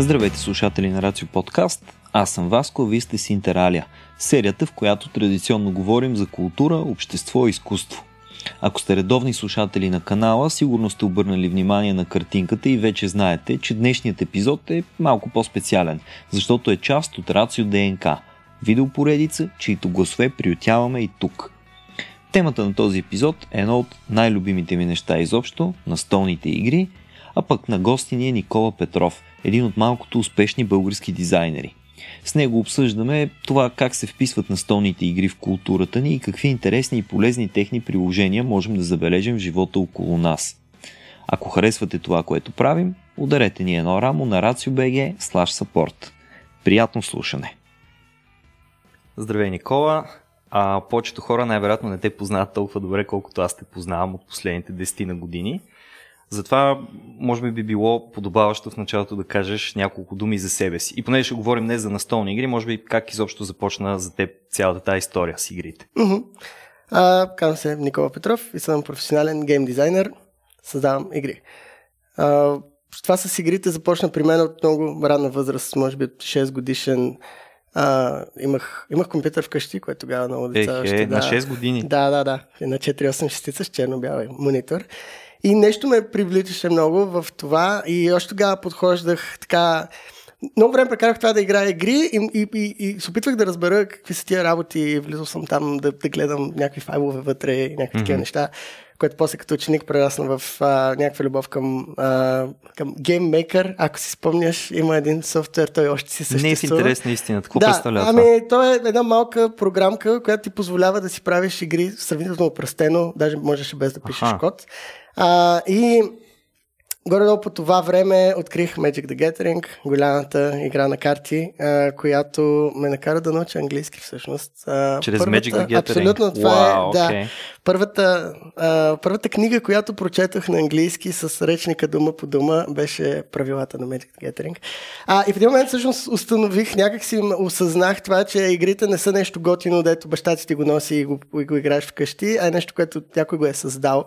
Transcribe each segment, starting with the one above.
Здравейте слушатели на Рацио Подкаст, аз съм Васко, вие сте с Интералия, серията в която традиционно говорим за култура, общество и изкуство. Ако сте редовни слушатели на канала, сигурно сте обърнали внимание на картинката и вече знаете, че днешният епизод е малко по-специален, защото е част от Рацио ДНК, видеопоредица, чието гласове приютяваме и тук. Темата на този епизод е едно от най-любимите ми неща изобщо, настолните игри, а пък на гости ни е Никола Петров, един от малкото успешни български дизайнери. С него обсъждаме това как се вписват настолните игри в културата ни и какви интересни и полезни техни приложения можем да забележим в живота около нас. Ако харесвате това, което правим, ударете ни едно рамо на RACIO.BG support. Приятно слушане! Здравей, Никола! А, повечето хора най-вероятно не те познават толкова добре, колкото аз те познавам от последните 10 на години. Затова, може би би било подобаващо в началото да кажеш няколко думи за себе си. И понеже ще говорим не за настолни игри, може би как изобщо започна за теб цялата тази история с игрите. Казвам се Никола Петров и съм професионален гейм дизайнер. Създавам игри. А, това с игрите започна при мен от много ранна възраст, може би от 6 годишен. А, имах, имах компютър вкъщи, което тогава много деца Ех, е, да, на 6 години. Да, да, да. На 486 с черно-бял монитор. И нещо ме привличаше много в това и още тогава подхождах така... Много време прекарах това да играя игри и, и, и, и се опитвах да разбера какви са тия работи. Влизал съм там да, да гледам някакви файлове вътре и някакви mm-hmm. такива неща, което после като ученик прерасна в а, някаква любов към, а, към Game Maker. Ако си спомняш, има един софтуер, той още си съществува. Не е в интерес на истината. Какво да, представлява ами, това? то е една малка програмка, която ти позволява да си правиш игри сравнително упростено, даже можеше без да пишеш Аха. код. А, и горе-долу по това време открих Magic the Gathering, голямата игра на карти, а, която ме накара да науча английски всъщност. А, Чрез Magic the Gathering? Абсолютно, това Вау, е. Да, окей. първата, а, първата книга, която прочетох на английски с речника дума по дума, беше правилата на Magic the Gathering. А, и в един момент всъщност установих, някак си осъзнах това, че игрите не са нещо готино, дето баща ти ти го носи и го, и го играеш вкъщи, а е нещо, което някой го е създал.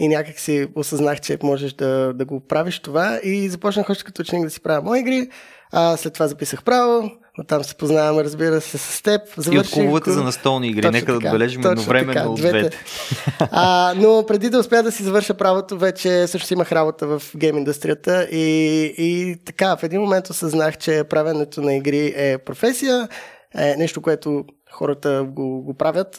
И някак си осъзнах, че можеш да, да го правиш това и започнах още като ученик да си правя мои игри. А, след това записах право, оттам се познавам, разбира се, с теб. И от Завърших клубовете за настолни игри. Точно Нека да така, отбележим точно едновременно от двете. А, но преди да успя да си завърша правото, вече също имах работа в гейм индустрията и, и така, в един момент осъзнах, че правенето на игри е професия, е нещо, което хората го, го правят,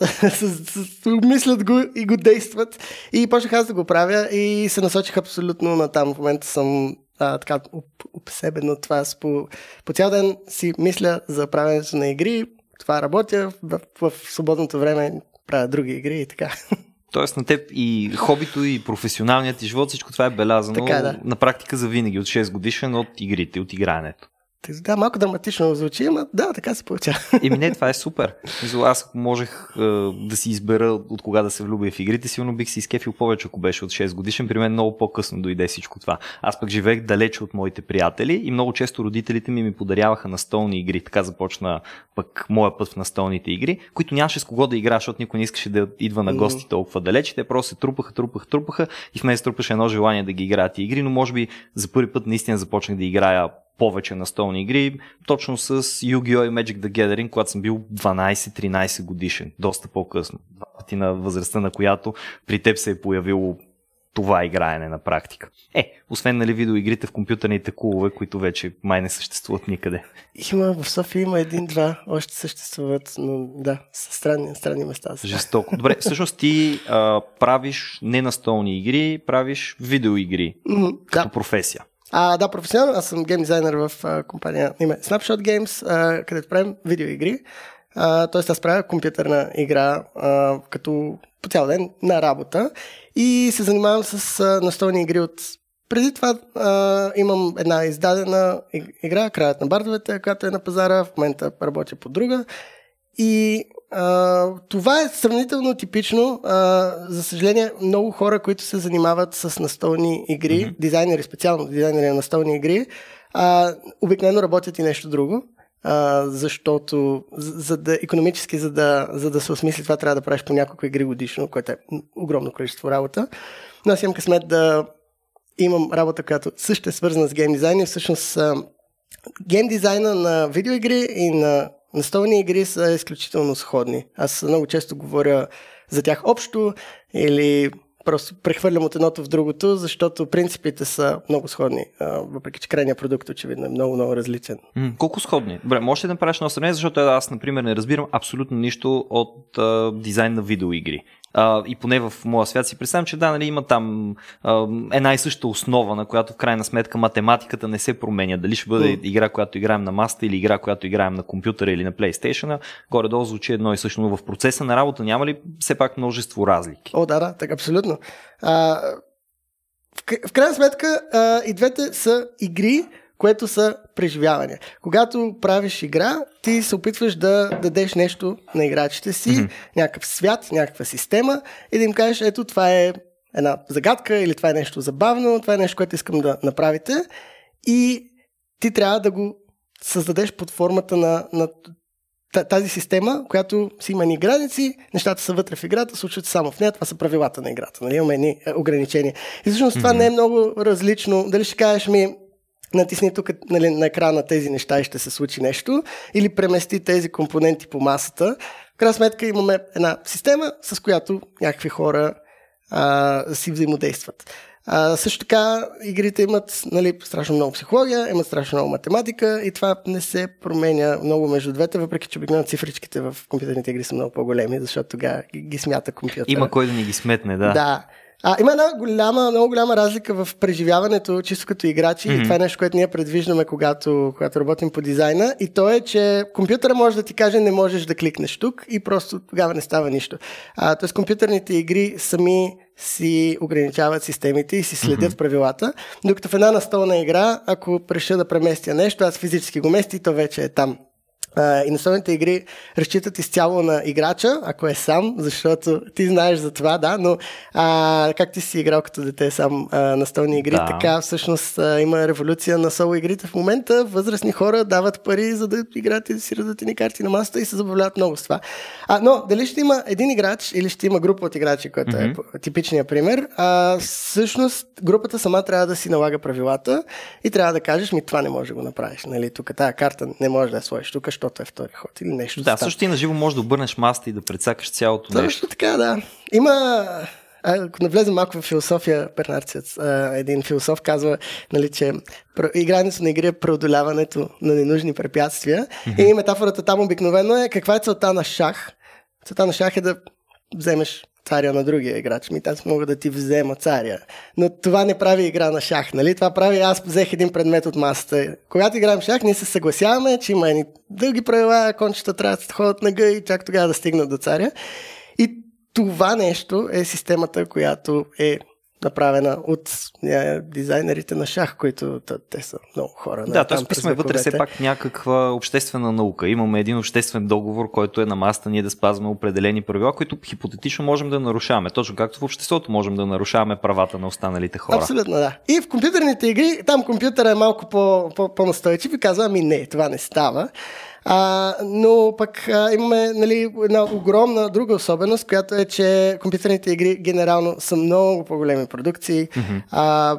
мислят го и го действат. И почнах аз да го правя и се насочих абсолютно на там. В момента съм а, така об- обсебен от това. С По, по цял ден си мисля за правенето на игри. Това работя в, в, в свободното време правя други игри и така. Тоест на теб и хобито, и професионалният ти живот, всичко това е белязано Така е, да. на практика за винаги от 6 годишен от игрите, от игрането. Да, малко драматично звучи, ама да, така се получава. Еми не, това е супер. Аз ако можех е, да си избера от кога да се влюбя в игрите, сигурно бих си изкефил повече, ако беше от 6 годишен. При мен много по-късно дойде всичко това. Аз пък живеех далече от моите приятели и много често родителите ми ми подаряваха настолни игри. Така започна пък моя път в настолните игри, които нямаше с кого да игра, защото никой не искаше да идва на гости толкова далеч. Те просто се трупаха, трупаха, трупаха и в мен се трупаше едно желание да ги играят игри, но може би за първи път наистина започнах да играя повече настолни игри, точно с Yu-Gi-Oh! и Magic the Gathering, когато съм бил 12-13 годишен, доста по-късно. Два пъти на възрастта, на която при теб се е появило това играене на практика. Е, освен нали видеоигрите в компютърните клубове, които вече май не съществуват никъде. Има, в София има един-два, още съществуват, но да, са странни, странни места. са. Жестоко. Добре, всъщност ти а, правиш не настолни игри, правиш видеоигри Мгм, като Да. професия. А, да, професионално аз съм гейм дизайнер в а, компания име Snapshot Games, а, където правим видеоигри. Тоест аз правя компютърна игра а, като по цял ден на работа и се занимавам с а, настолни игри от преди това а, имам една издадена иг- игра, Краят на бардовете, която е на пазара, в момента работя по друга. И а, това е сравнително типично. А, за съжаление, много хора, които се занимават с настолни игри, mm-hmm. дизайнери, специално дизайнери на настолни игри, а, обикновено работят и нещо друго. А, защото за, за да економически, за да, за да се осмисли това, трябва да правиш по няколко игри годишно, което е огромно количество работа. Но аз имам късмет да имам работа, която също е свързана с гейм дизайн и всъщност гейм дизайна на видеоигри и на настолни игри са изключително сходни. Аз много често говоря за тях общо или просто прехвърлям от едното в другото, защото принципите са много сходни, въпреки че крайният продукт очевидно е много, много различен. М- колко сходни? Добре, можете да направиш едно сравнение, защото аз, например, не разбирам абсолютно нищо от а, дизайн на видеоигри. А, и поне в моя свят си представям, че да, нали, има там а, една и съща основа, на която в крайна сметка математиката не се променя. Дали ще бъде mm. игра, която играем на маста или игра, която играем на компютъра или на PlayStation, горе-долу звучи едно и също, но в процеса на работа няма ли все пак множество разлики? О, да, да, так абсолютно. А, в, в крайна сметка а, и двете са игри, което са преживявания. Когато правиш игра, ти се опитваш да дадеш нещо на играчите си, mm-hmm. някакъв свят, някаква система и да им кажеш, ето това е една загадка или това е нещо забавно, това е нещо, което искам да направите и ти трябва да го създадеш под формата на, на тази система, която си има ни граници, нещата са вътре в играта, случват само в нея, това са правилата на играта, нали? имаме ни е, ограничения. И всъщност mm-hmm. това не е много различно. Дали ще кажеш ми, натисни тук нали, на екрана тези неща и ще се случи нещо, или премести тези компоненти по масата. В крайна сметка имаме една система, с която някакви хора а, си взаимодействат. А, също така, игрите имат нали, страшно много психология, имат страшно много математика и това не се променя много между двете, въпреки че обикновено цифричките в компютърните игри са много по-големи, защото тогава ги, ги смята компютър. Има кой да ни ги сметне, да. Да. А, има една голяма, много голяма разлика в преживяването, чисто като играчи. Mm-hmm. И това е нещо, което ние предвиждаме, когато, когато работим по дизайна. И то е, че компютъра може да ти каже, не можеш да кликнеш тук и просто тогава не става нищо. А, тоест компютърните игри сами си ограничават системите и си следят mm-hmm. правилата, докато в една настолна игра, ако реша да преместя нещо, аз физически го мести, то вече е там Uh, и настолните игри разчитат изцяло на играча, ако е сам, защото ти знаеш за това, да, но uh, как ти си играл като дете сам uh, настолни игри, да. така всъщност uh, има революция на соло игрите в момента. Възрастни хора дават пари, за да играят и да си раздадат ни карти на масата и се забавляват много с това. А, но дали ще има един играч или ще има група от играчи, което mm-hmm. е типичният пример, а, всъщност групата сама трябва да си налага правилата и трябва да кажеш, ми това не може да го направиш. Нали? Тук тази карта не може да я сложиш тук, защото е втори ход или нещо. Да, също и на живо можеш да обърнеш маста и да прецакаш цялото Точно нещо. Така, да. Има ако навлезем малко в философия, Пернарцец, един философ казва, нали, че игрането на игри е преодоляването на ненужни препятствия. Mm-hmm. И метафората там обикновено е каква е целта на шах. Целта на шах е да вземеш царя на другия играч. Ми аз мога да ти взема царя. Но това не прави игра на шах, нали? Това прави аз взех един предмет от масата. Когато играем шах, ние се съгласяваме, че има едни дълги правила, кончета трябва да ходят на гъй чак тогава да стигнат до царя. И това нещо е системата, която е направена от не, дизайнерите на шах, които те са много хора. Да, т.е. сме вътре все пак някаква обществена наука. Имаме един обществен договор, който е на маста ние да спазваме определени правила, които хипотетично можем да нарушаваме. Точно както в обществото можем да нарушаваме правата на останалите хора. Абсолютно, да. И в компютърните игри, там компютъра е малко по, по, по-настойчив и казва, ами не, това не става. А, но пък а, имаме нали, една огромна друга особеност, която е, че компютърните игри генерално са много по-големи продукции. Mm-hmm. А,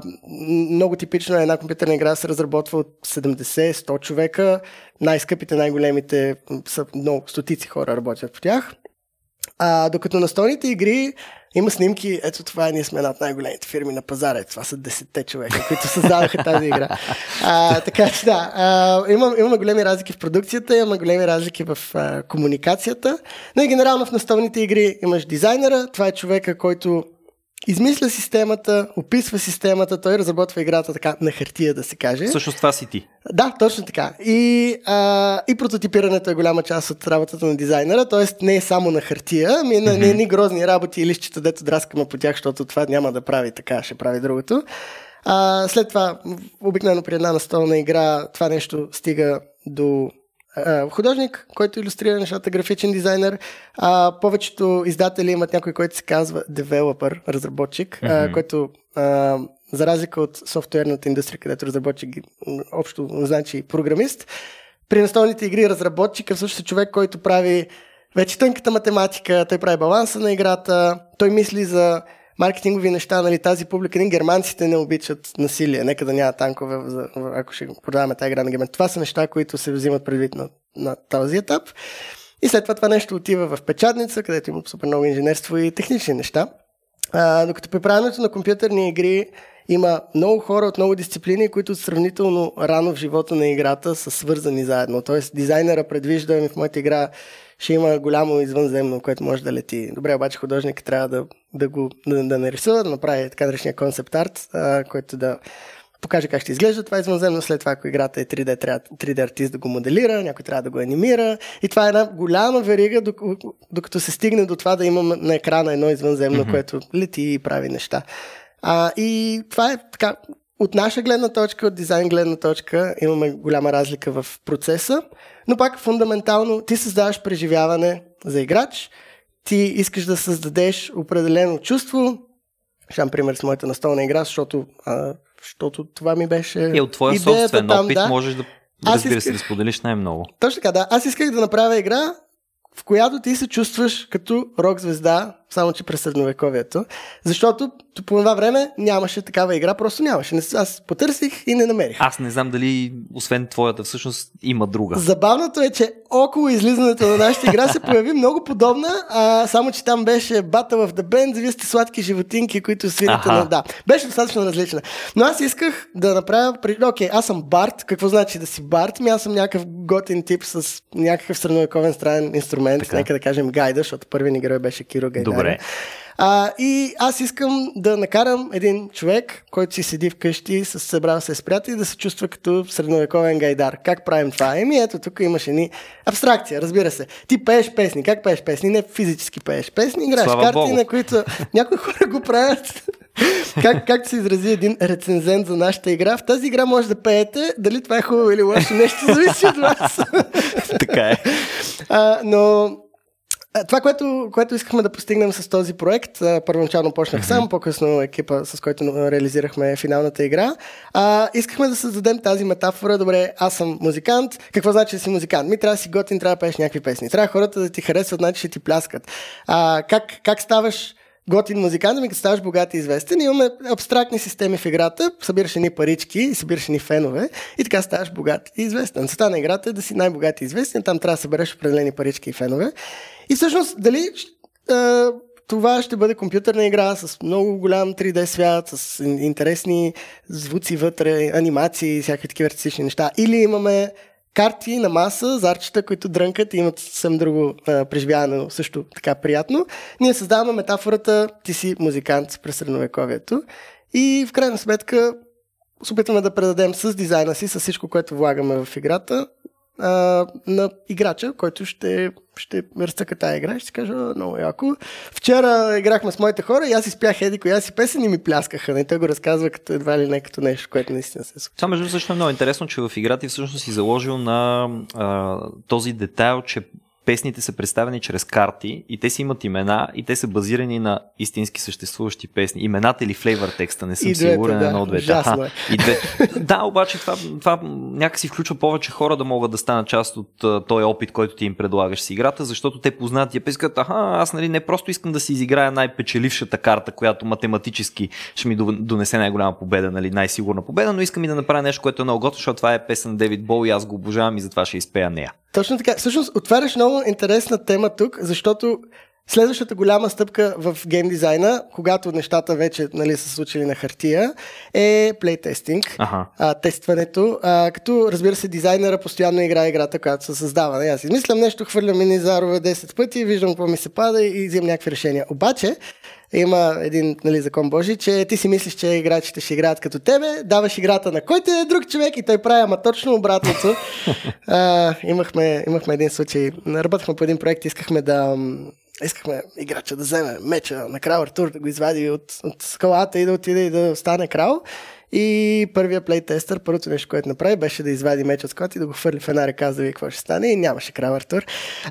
много типично е една компютърна игра се разработва от 70-100 човека. Най-скъпите, най-големите са много стотици хора работят по тях. А, докато настолните игри има снимки, ето това е, ние сме една от най-големите фирми на пазара. Това са десетте човека, които създадаха тази игра. А, така че да, а, има, имаме големи разлики в продукцията, имаме големи разлики в а, комуникацията. Но и генерално в настолните игри имаш дизайнера, това е човека, който измисля системата, описва системата, той разработва играта така на хартия, да се каже. Също това си ти. Да, точно така. И, а, и прототипирането е голяма част от работата на дизайнера, т.е. не е само на хартия, ами на mm-hmm. ни грозни работи и лищите, дето драскаме по тях, защото това няма да прави така, ще прави другото. А, след това, обикновено при една настолна игра, това нещо стига до художник, който иллюстрира нещата, графичен дизайнер. А, повечето издатели имат някой, който се казва девелопър, разработчик, mm-hmm. а, който а, за разлика от софтуерната индустрия, където разработчик общо значи програмист, при настолните игри разработчик е всъщност човек, който прави вече тънката математика, той прави баланса на играта, той мисли за маркетингови неща, нали, тази публика, не, германците не обичат насилие, нека да няма танкове, ако ще продаваме тази игра на герман. Това са неща, които се взимат предвид на, на този етап. И след това това нещо отива в печатница, където има супер много инженерство и технични неща. А, докато при правенето на компютърни игри има много хора от много дисциплини, които сравнително рано в живота на играта са свързани заедно. Тоест дизайнера предвижда в моята игра ще има голямо извънземно, което може да лети. Добре, обаче художник трябва да, да го да, да нарисува, да направи така наречения концепт арт, който да покаже как ще изглежда това извънземно. След това, ако играта е 3D, трябва 3D артист да го моделира, някой трябва да го анимира. И това е една голяма верига, докато се стигне до това да имаме на екрана едно извънземно, mm-hmm. което лети и прави неща. А, и това е така, от наша гледна точка, от дизайн гледна точка, имаме голяма разлика в процеса, но пак фундаментално ти създаваш преживяване за играч, ти искаш да създадеш определено чувство, ще пример с моята настолна игра, защото, а, защото това ми беше. И от твоя собствен там, опит да. можеш да, разбира исках... се, да споделиш най-много. Точно така, да. Аз исках да направя игра, в която ти се чувстваш като рок звезда, само че през средновековието, защото по това време нямаше такава игра, просто нямаше. Аз потърсих и не намерих. Аз не знам дали, освен твоята, всъщност има друга. Забавното е, че около излизането на нашата игра се появи много подобна, а, само че там беше Battle of the Band, вие сте сладки животинки, които свирите на... Да, беше достатъчно различна. Но аз исках да направя... Окей, аз съм Барт. Какво значи да си Барт? Ми аз съм някакъв готин тип с някакъв средновековен странен инструмент. Така. Нека да кажем гайда, защото първи ни герой беше Киро. Добре. А, и аз искам да накарам един човек, който си седи вкъщи, с събрал се с приятели, да се чувства като средновековен гайдар. Как правим това? Еми ето, тук имаш едни абстракция, разбира се. Ти пееш песни. Как пееш песни? Не физически пееш песни, играеш Слава карти, Богу. на които някои хора го правят. как, как се изрази един рецензент за нашата игра? В тази игра може да пеете. Дали това е хубаво или лошо нещо, зависи от вас. така е. А, но това, което, което искахме да постигнем с този проект, първоначално почнах сам, по-късно екипа, с който реализирахме финалната игра, а, искахме да създадем тази метафора, добре, аз съм музикант, какво значи да си музикант? Ми трябва да си готин, трябва да пееш някакви песни, трябва хората да ти харесват, значи ще ти пляскат. А, как, как ставаш готин музикант, ами като ставаш богат и известен. Имаме абстрактни системи в играта, събираш ни парички събираш ни фенове и така ставаш богат и известен. Целта на играта е да си най-богат и известен, там трябва да събереш определени парички и фенове. И всъщност, дали а, това ще бъде компютърна игра с много голям 3D свят, с интересни звуци вътре, анимации, всякакви такива артистични неща. Или имаме карти на маса, зарчета, които дрънкат и имат съвсем друго а, преживяване, също така приятно. Ние създаваме метафората ти си музикант през средновековието и в крайна сметка се опитваме да предадем с дизайна си, с всичко, което влагаме в играта, а, на играча, който ще, ще разцъка тази игра ще си кажа, много яко. Вчера играхме с моите хора и аз изпях еди коя си песен и ми пляскаха. Не той го разказва като едва ли не като нещо, което наистина се случва. Това между също е много интересно, че в играта ти всъщност си заложил на а, този детайл, че песните са представени чрез карти и те си имат имена и те са базирани на истински съществуващи песни. Имената или флейвър текста, не съм и двете, сигурен да, едно от двете. Аха, е. и двете. да, обаче това, това някакси включва повече хора да могат да станат част от uh, този опит, който ти им предлагаш с играта, защото те познат тия песни, аха, аз нали не просто искам да си изиграя най-печелившата карта, която математически ще ми донесе най-голяма победа, нали, най-сигурна победа, но искам и да направя нещо, което е много готово, защото това е песен на Девид Бол и аз го обожавам и затова ще изпея нея. Точно така. Всъщност отваряш много интересна тема тук, защото Следващата голяма стъпка в гейм дизайна, когато нещата вече нали, са случили на хартия, е плейтестинг, ага. а, тестването, а, като разбира се дизайнера постоянно играе играта, която се създава. Нали, аз измислям нещо, хвърлям мини зарове 10 пъти, виждам какво ми се пада и взимам някакви решения. Обаче, има един нали, закон Божий, че ти си мислиш, че играчите ще играят като тебе, даваш играта на който е друг човек и той прави, ама точно обратното. а, имахме, имахме един случай, работехме по един проект, искахме да искахме играча да вземе меча на крал Артур, да го извади от, от скалата и да отиде и да стане крал. И първия плейтестър, първото нещо, което направи, беше да извади меч от Скот и да го хвърли в една река, за да види какво ще стане. И нямаше крав Артур.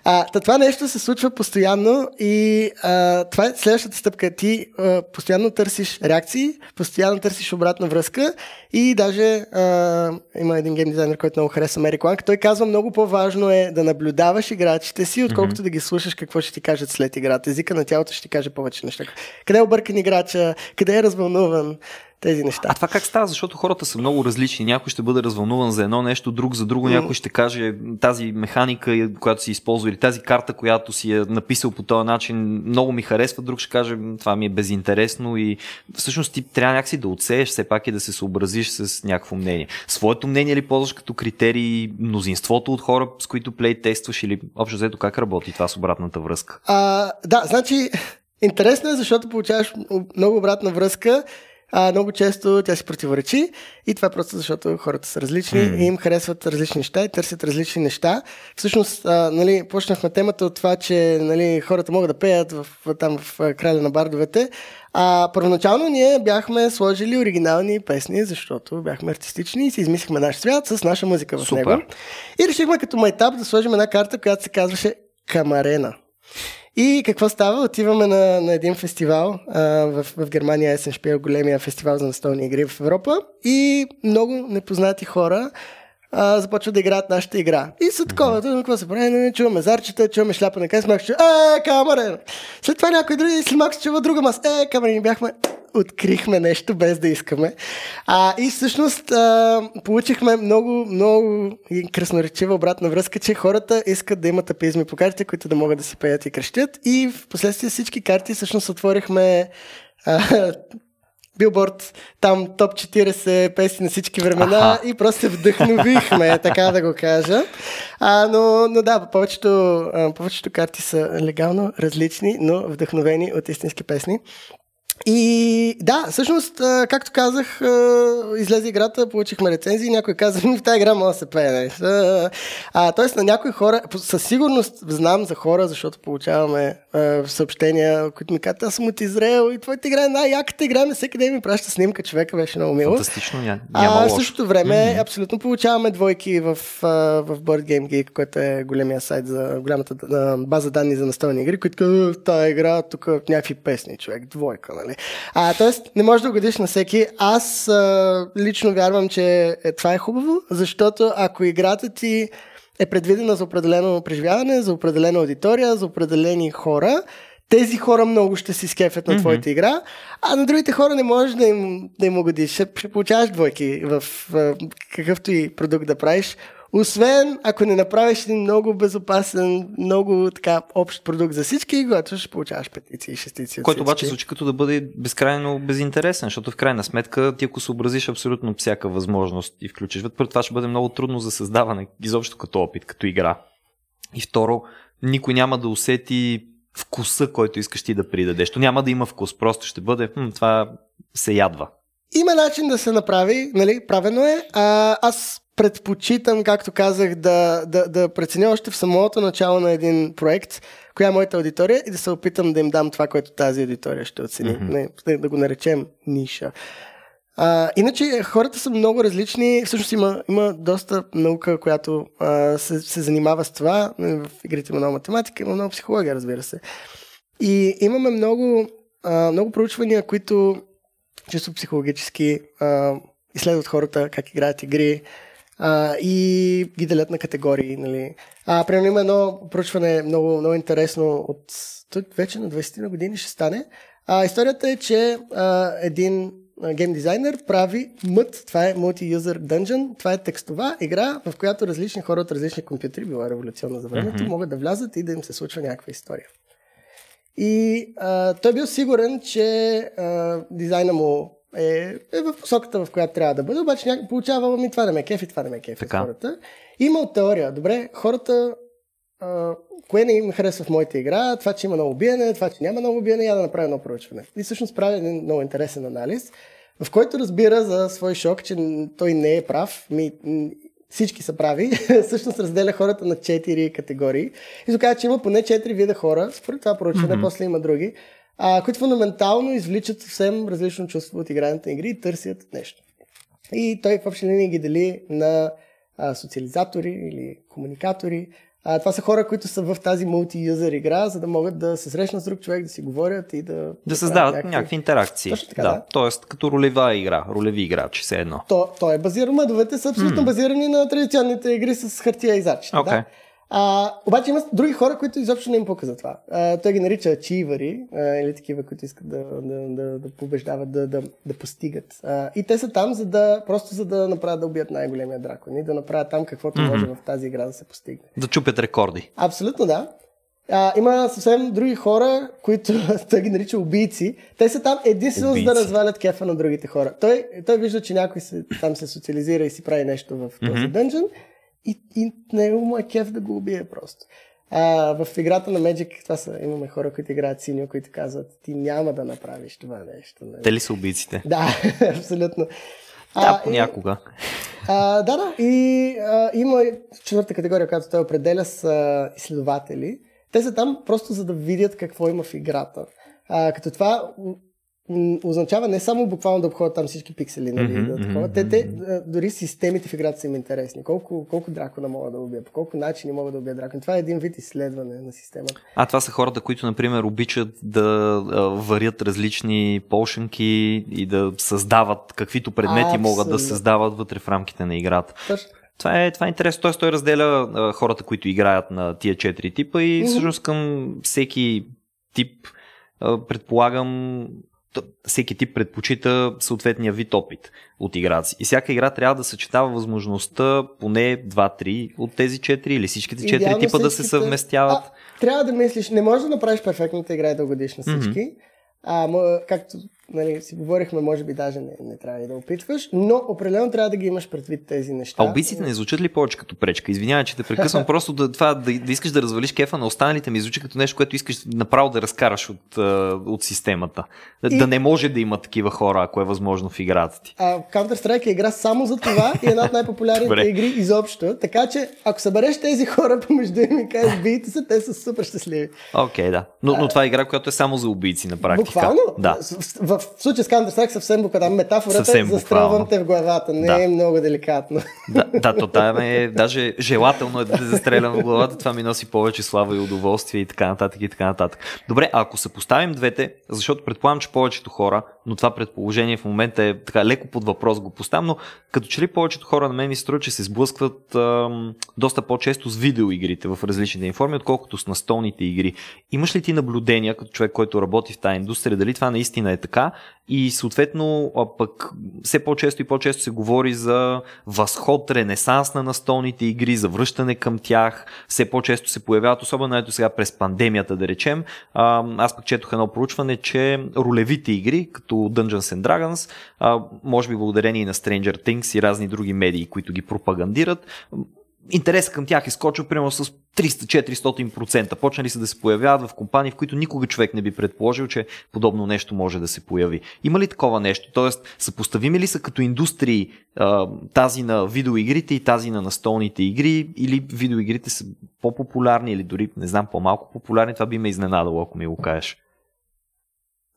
А, това нещо се случва постоянно и а, това е следващата стъпка. Ти а, постоянно търсиш реакции, постоянно търсиш обратна връзка и даже а, има един гейм дизайнер, който много харесва Мери Кланк. Той казва, много по-важно е да наблюдаваш играчите си, отколкото mm-hmm. да ги слушаш какво ще ти кажат след играта. Езика на тялото ще ти каже повече неща. Къде е объркан играча, къде е развълнуван тези неща. А това как става? Защото хората са много различни. Някой ще бъде развълнуван за едно нещо, друг за друго. Някой ще каже тази механика, която си използва или тази карта, която си е написал по този начин, много ми харесва. Друг ще каже, това ми е безинтересно и всъщност ти трябва някакси да отсееш все пак и да се съобразиш с някакво мнение. Своето мнение ли ползваш като критерий, мнозинството от хора, с които плей тестваш или общо взето как работи това с обратната връзка? А, да, значи интересно е, защото получаваш много обратна връзка а, много често тя си противоречи и това е просто защото хората са различни mm. и им харесват различни неща и търсят различни неща. Всъщност, а, нали, почнахме темата от това, че нали, хората могат да пеят в, там в краля на бардовете. А първоначално ние бяхме сложили оригинални песни, защото бяхме артистични и си измислихме наш свят с наша музика в Супер. него. И решихме като майтап да сложим една карта, която се казваше Камарена. И какво става? Отиваме на, на един фестивал а, в, в Германия, Есен Шпил, големия фестивал за настолни игри в Европа и много непознати хора а, започват да играят нашата игра. И са такова, mm-hmm. какво се прави, не, чуваме зарчета, чуваме шляпа на къс, че е, камера! След това някой други, след малко се чува друга маса, е, камера, ни бяхме открихме нещо без да искаме. А, и всъщност а, получихме много, много красноречива обратна връзка, че хората искат да имат апизми по картите, които да могат да си пеят и крещят. И в последствие всички карти всъщност отворихме а, билборд, там топ 40 песни на всички времена Аха. и просто се вдъхновихме, така да го кажа. А, но, но да, повечето, повечето карти са легално различни, но вдъхновени от истински песни. И да, всъщност, както казах, излезе играта, получихме рецензии, някой каза, ми в тази игра може да се пее. Нали? А, тоест на някои хора, със сигурност знам за хора, защото получаваме а, съобщения, които ми казват, аз съм от Израел и твоята игра е най-яката игра, на всеки ден ми праща снимка, човека беше много мило. Фантастично, ня, няма а, в същото време, mm-hmm. абсолютно получаваме двойки в, в Board Game Geek, който е големия сайт за голямата база данни за настолни игри, които казват, в тази игра тук някакви песни, човек, двойка, нали? Нали? А, тоест, не можеш да угодиш на всеки. Аз а, лично вярвам, че е, това е хубаво, защото ако играта ти е предвидена за определено преживяване, за определена аудитория, за определени хора, тези хора много ще си скефят на твоята mm-hmm. игра, а на другите хора не можеш да им, да им угодиш. Ще, ще получаваш двойки в, в какъвто и продукт да правиш. Освен ако не направиш един много безопасен, много така общ продукт за всички, когато ще получаваш петиции и шестици. Който обаче звучи като да бъде безкрайно безинтересен, защото в крайна сметка ти ако съобразиш абсолютно всяка възможност и включиш, първо това ще бъде много трудно за създаване, изобщо като опит, като игра. И второ, никой няма да усети вкуса, който искаш ти да придадеш. То няма да има вкус, просто ще бъде, хм, това се ядва. Има начин да се направи, нали, правено е. А, аз предпочитам, както казах, да, да, да преценя още в самото начало на един проект, коя е моята аудитория и да се опитам да им дам това, което тази аудитория ще оцени. Mm-hmm. Не, да го наречем ниша. А, иначе хората са много различни. Всъщност има, има доста наука, която а, се, се занимава с това. В игрите има много математика, има много психология, разбира се. И имаме много, а, много проучвания, които чисто психологически а, изследват хората как играят игри, а, и ги делят на категории. Нали. А, примерно има едно проучване много, много интересно от тук вече на 20 на години ще стане. А, историята е, че а, един гейм дизайнер прави MUD, това е Multi-User Dungeon, това е текстова игра, в която различни хора от различни компютри, била революционна за времето, mm-hmm. могат да влязат и да им се случва някаква история. И а, той бил сигурен, че а, дизайна му е, е в посоката, в която трябва да бъде, обаче някак получава, ми това не ме кефи, това не ме кефи така. хората. Има от теория, добре, хората, а, кое не им харесва в моята игра, това, че има много биене, това, че няма много биене, я да направя едно проучване. И всъщност прави един много интересен анализ, в който разбира за свой шок, че той не е прав, ми, всички са прави, всъщност разделя хората на четири категории. И се че има поне четири вида хора, според това проучване, mm-hmm. после има други а, които фундаментално извличат съвсем различно чувство от игрането на игри и търсят нещо. И той в общи линии ги дели на а, социализатори или комуникатори. А, това са хора, които са в тази мулти-юзер игра, за да могат да се срещнат с друг човек, да си говорят и да... Да създават някакви, някакви интеракции. Точно така, да. да. Тоест, като ролева игра, ролеви играчи, все едно. То, то е базирано, мъдовете са абсолютно mm. базирани на традиционните игри с хартия и зачета. Okay. Да? А, обаче има други хора, които изобщо не им пука за това. А, той ги нарича ачивари, или такива, които искат да, да, да, да побеждават, да, да, да постигат. А, и те са там, за да, просто за да направят да убият най-големия дракон и да направят там каквото mm-hmm. може в тази игра да се постигне. Да чупят рекорди. Абсолютно да. А, има съвсем други хора, които той ги нарича убийци. Те са там единствено за да развалят кефа на другите хора. Той, той вижда, че някой се, там се социализира и си прави нещо в този mm-hmm. дънжен и, и него му е кеф да го убие просто. А, в играта на Magic това са, имаме хора, които играят синьо, които казват, ти няма да направиш това нещо. Нали? Те ли са убийците? Да, абсолютно. Да, понякога. А, да, да. И а, има четвърта категория, която той определя с а, изследователи. Те са там просто за да видят какво има в играта. А, като това означава не само буквално да обходят там всички пиксели, нали, mm-hmm, да, такова. Те, те, дори системите в играта са им интересни. Колко, колко дракона могат да убия, по колко начини могат да убия дракон. Това е един вид изследване на системата. А това са хората, които, например, обичат да а, варят различни полшенки и да създават каквито предмети Абсолютно. могат да създават вътре в рамките на играта. Точно. Това е, това е интересно. Тоест той разделя а, хората, които играят на тия четири типа и mm-hmm. всъщност към всеки тип а, предполагам всеки тип предпочита съответния вид опит от играци. И всяка игра трябва да съчетава възможността поне 2-3 от тези 4 или всичките 4 Идеално типа да се съвместяват. А, трябва да мислиш, не можеш да направиш перфектната игра и да годиш на всички. Mm-hmm. А, както нали, си говорихме, може би даже не, не трябва и да опитваш, но определено трябва да ги имаш предвид тези неща. А убийците не звучат ли повече като пречка? Извинявай, че те прекъсвам, просто да, това, да, да, искаш да развалиш кефа на останалите ми звучи като нещо, което искаш направо да разкараш от, от системата. Да, и... да не може да има такива хора, ако е възможно в играта ти. А, Counter-Strike е игра само за това и една от най-популярните игри изобщо. Така че, ако събереш тези хора помежду им и кажеш, бийте се, те са супер щастливи. Окей, okay, да. Но, но това е игра, която е само за убийци на практика. Буквално? Да. В, в, в случая с Counter-Strike съвсем буквално. Метафората съвсем е застрелвам те в главата. Не да. е много деликатно. Да, да то там е даже желателно е да те застрелям в главата. Това ми носи повече слава и удоволствие и така нататък и така нататък. Добре, ако съпоставим двете, защото предполагам, че повечето хора, но това предположение в момента е така леко под въпрос го поставям, но като че ли повечето хора на мен ми струва, че се сблъскват ам, доста по-често с видеоигрите в различните информи, отколкото с настолните игри. Имаш ли ти наблюдения като човек, който работи в тази индустрия, дали това наистина е така и съответно а пък все по-често и по-често се говори за възход, ренесанс на настолните игри, за връщане към тях. Все по-често се появяват, особено ето сега през пандемията да речем. А, аз пък четох едно проучване, че ролевите игри, като Dungeons and Dragons, а, може би благодарение на Stranger Things и разни други медии, които ги пропагандират, интерес към тях е скочил примерно с 300-400%. Почнали са да се появяват в компании, в които никога човек не би предположил, че подобно нещо може да се появи. Има ли такова нещо? Тоест, съпоставими ли са като индустрии тази на видеоигрите и тази на настолните игри или видеоигрите са по-популярни или дори, не знам, по-малко популярни? Това би ме изненадало, ако ми го кажеш.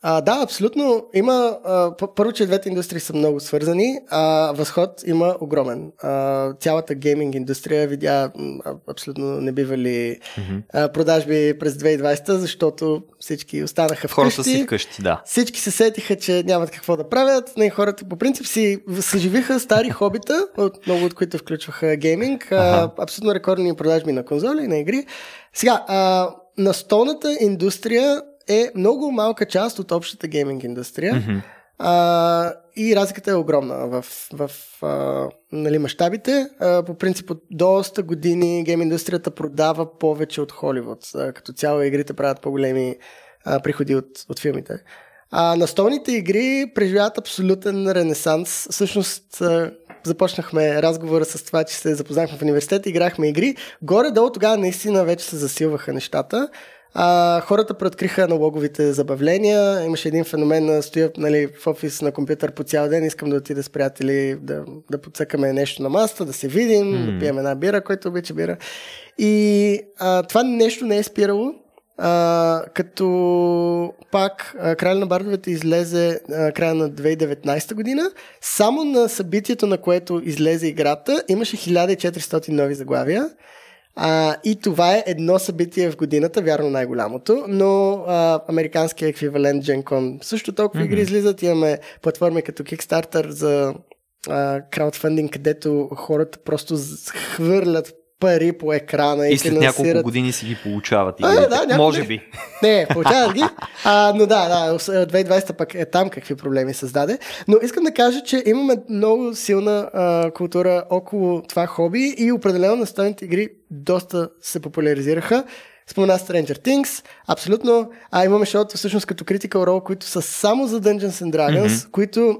А, да, абсолютно. Има. А, първо, че двете индустрии са много свързани. А, възход има огромен. А, цялата гейминг индустрия видя а, абсолютно небивали mm-hmm. а, продажби през 2020, защото всички останаха вкъщи. Хората си вкъщи, да. Всички се сетиха, че нямат какво да правят. Не, хората по принцип си съживиха стари хобита, от, много от които включваха гейминг. А, абсолютно рекордни продажби на конзоли и на игри. Сега, а, настолната индустрия е много малка част от общата гейминг индустрия. Mm-hmm. А, и разликата е огромна в, в а, нали, мащабите. А, по принцип от доста години гейм индустрията продава повече от Холивуд. А, като цяло игрите правят по-големи а, приходи от, от филмите. А настолните игри преживяват абсолютен ренесанс. Всъщност а, започнахме разговора с това, че се запознахме в университет, играхме игри. Горе-долу тогава наистина вече се засилваха нещата. А, хората преоткриха налоговите забавления. Имаше един феномен стоя нали, в офис на компютър по цял ден. Искам да отида с приятели да, да подсъкаме нещо на маста, да се видим, mm. да пием една бира, който обича бира. И а, това нещо не е спирало. а, като пак Краля на бардовете излезе а, края на 2019 година. Само на събитието, на което излезе играта, имаше 1400 нови заглавия. А, и това е едно събитие в годината, вярно най-голямото, но а, американския еквивалент GenCon също толкова mm-hmm. игри излизат. Имаме платформи като Kickstarter за краудфандинг, където хората просто хвърлят пари по екрана и, и след финансират... няколко години си ги получават. А, да, няколко... Може би. Не, получават ги. А, но да, да, 2020 пък е там какви проблеми създаде. Но искам да кажа, че имаме много силна а, култура около това хоби и определено настойните игри доста се популяризираха. Спомена Stranger Things, абсолютно. А имаме шоуто всъщност като Critical Role, които са само за Dungeons and Dragons, mm-hmm. които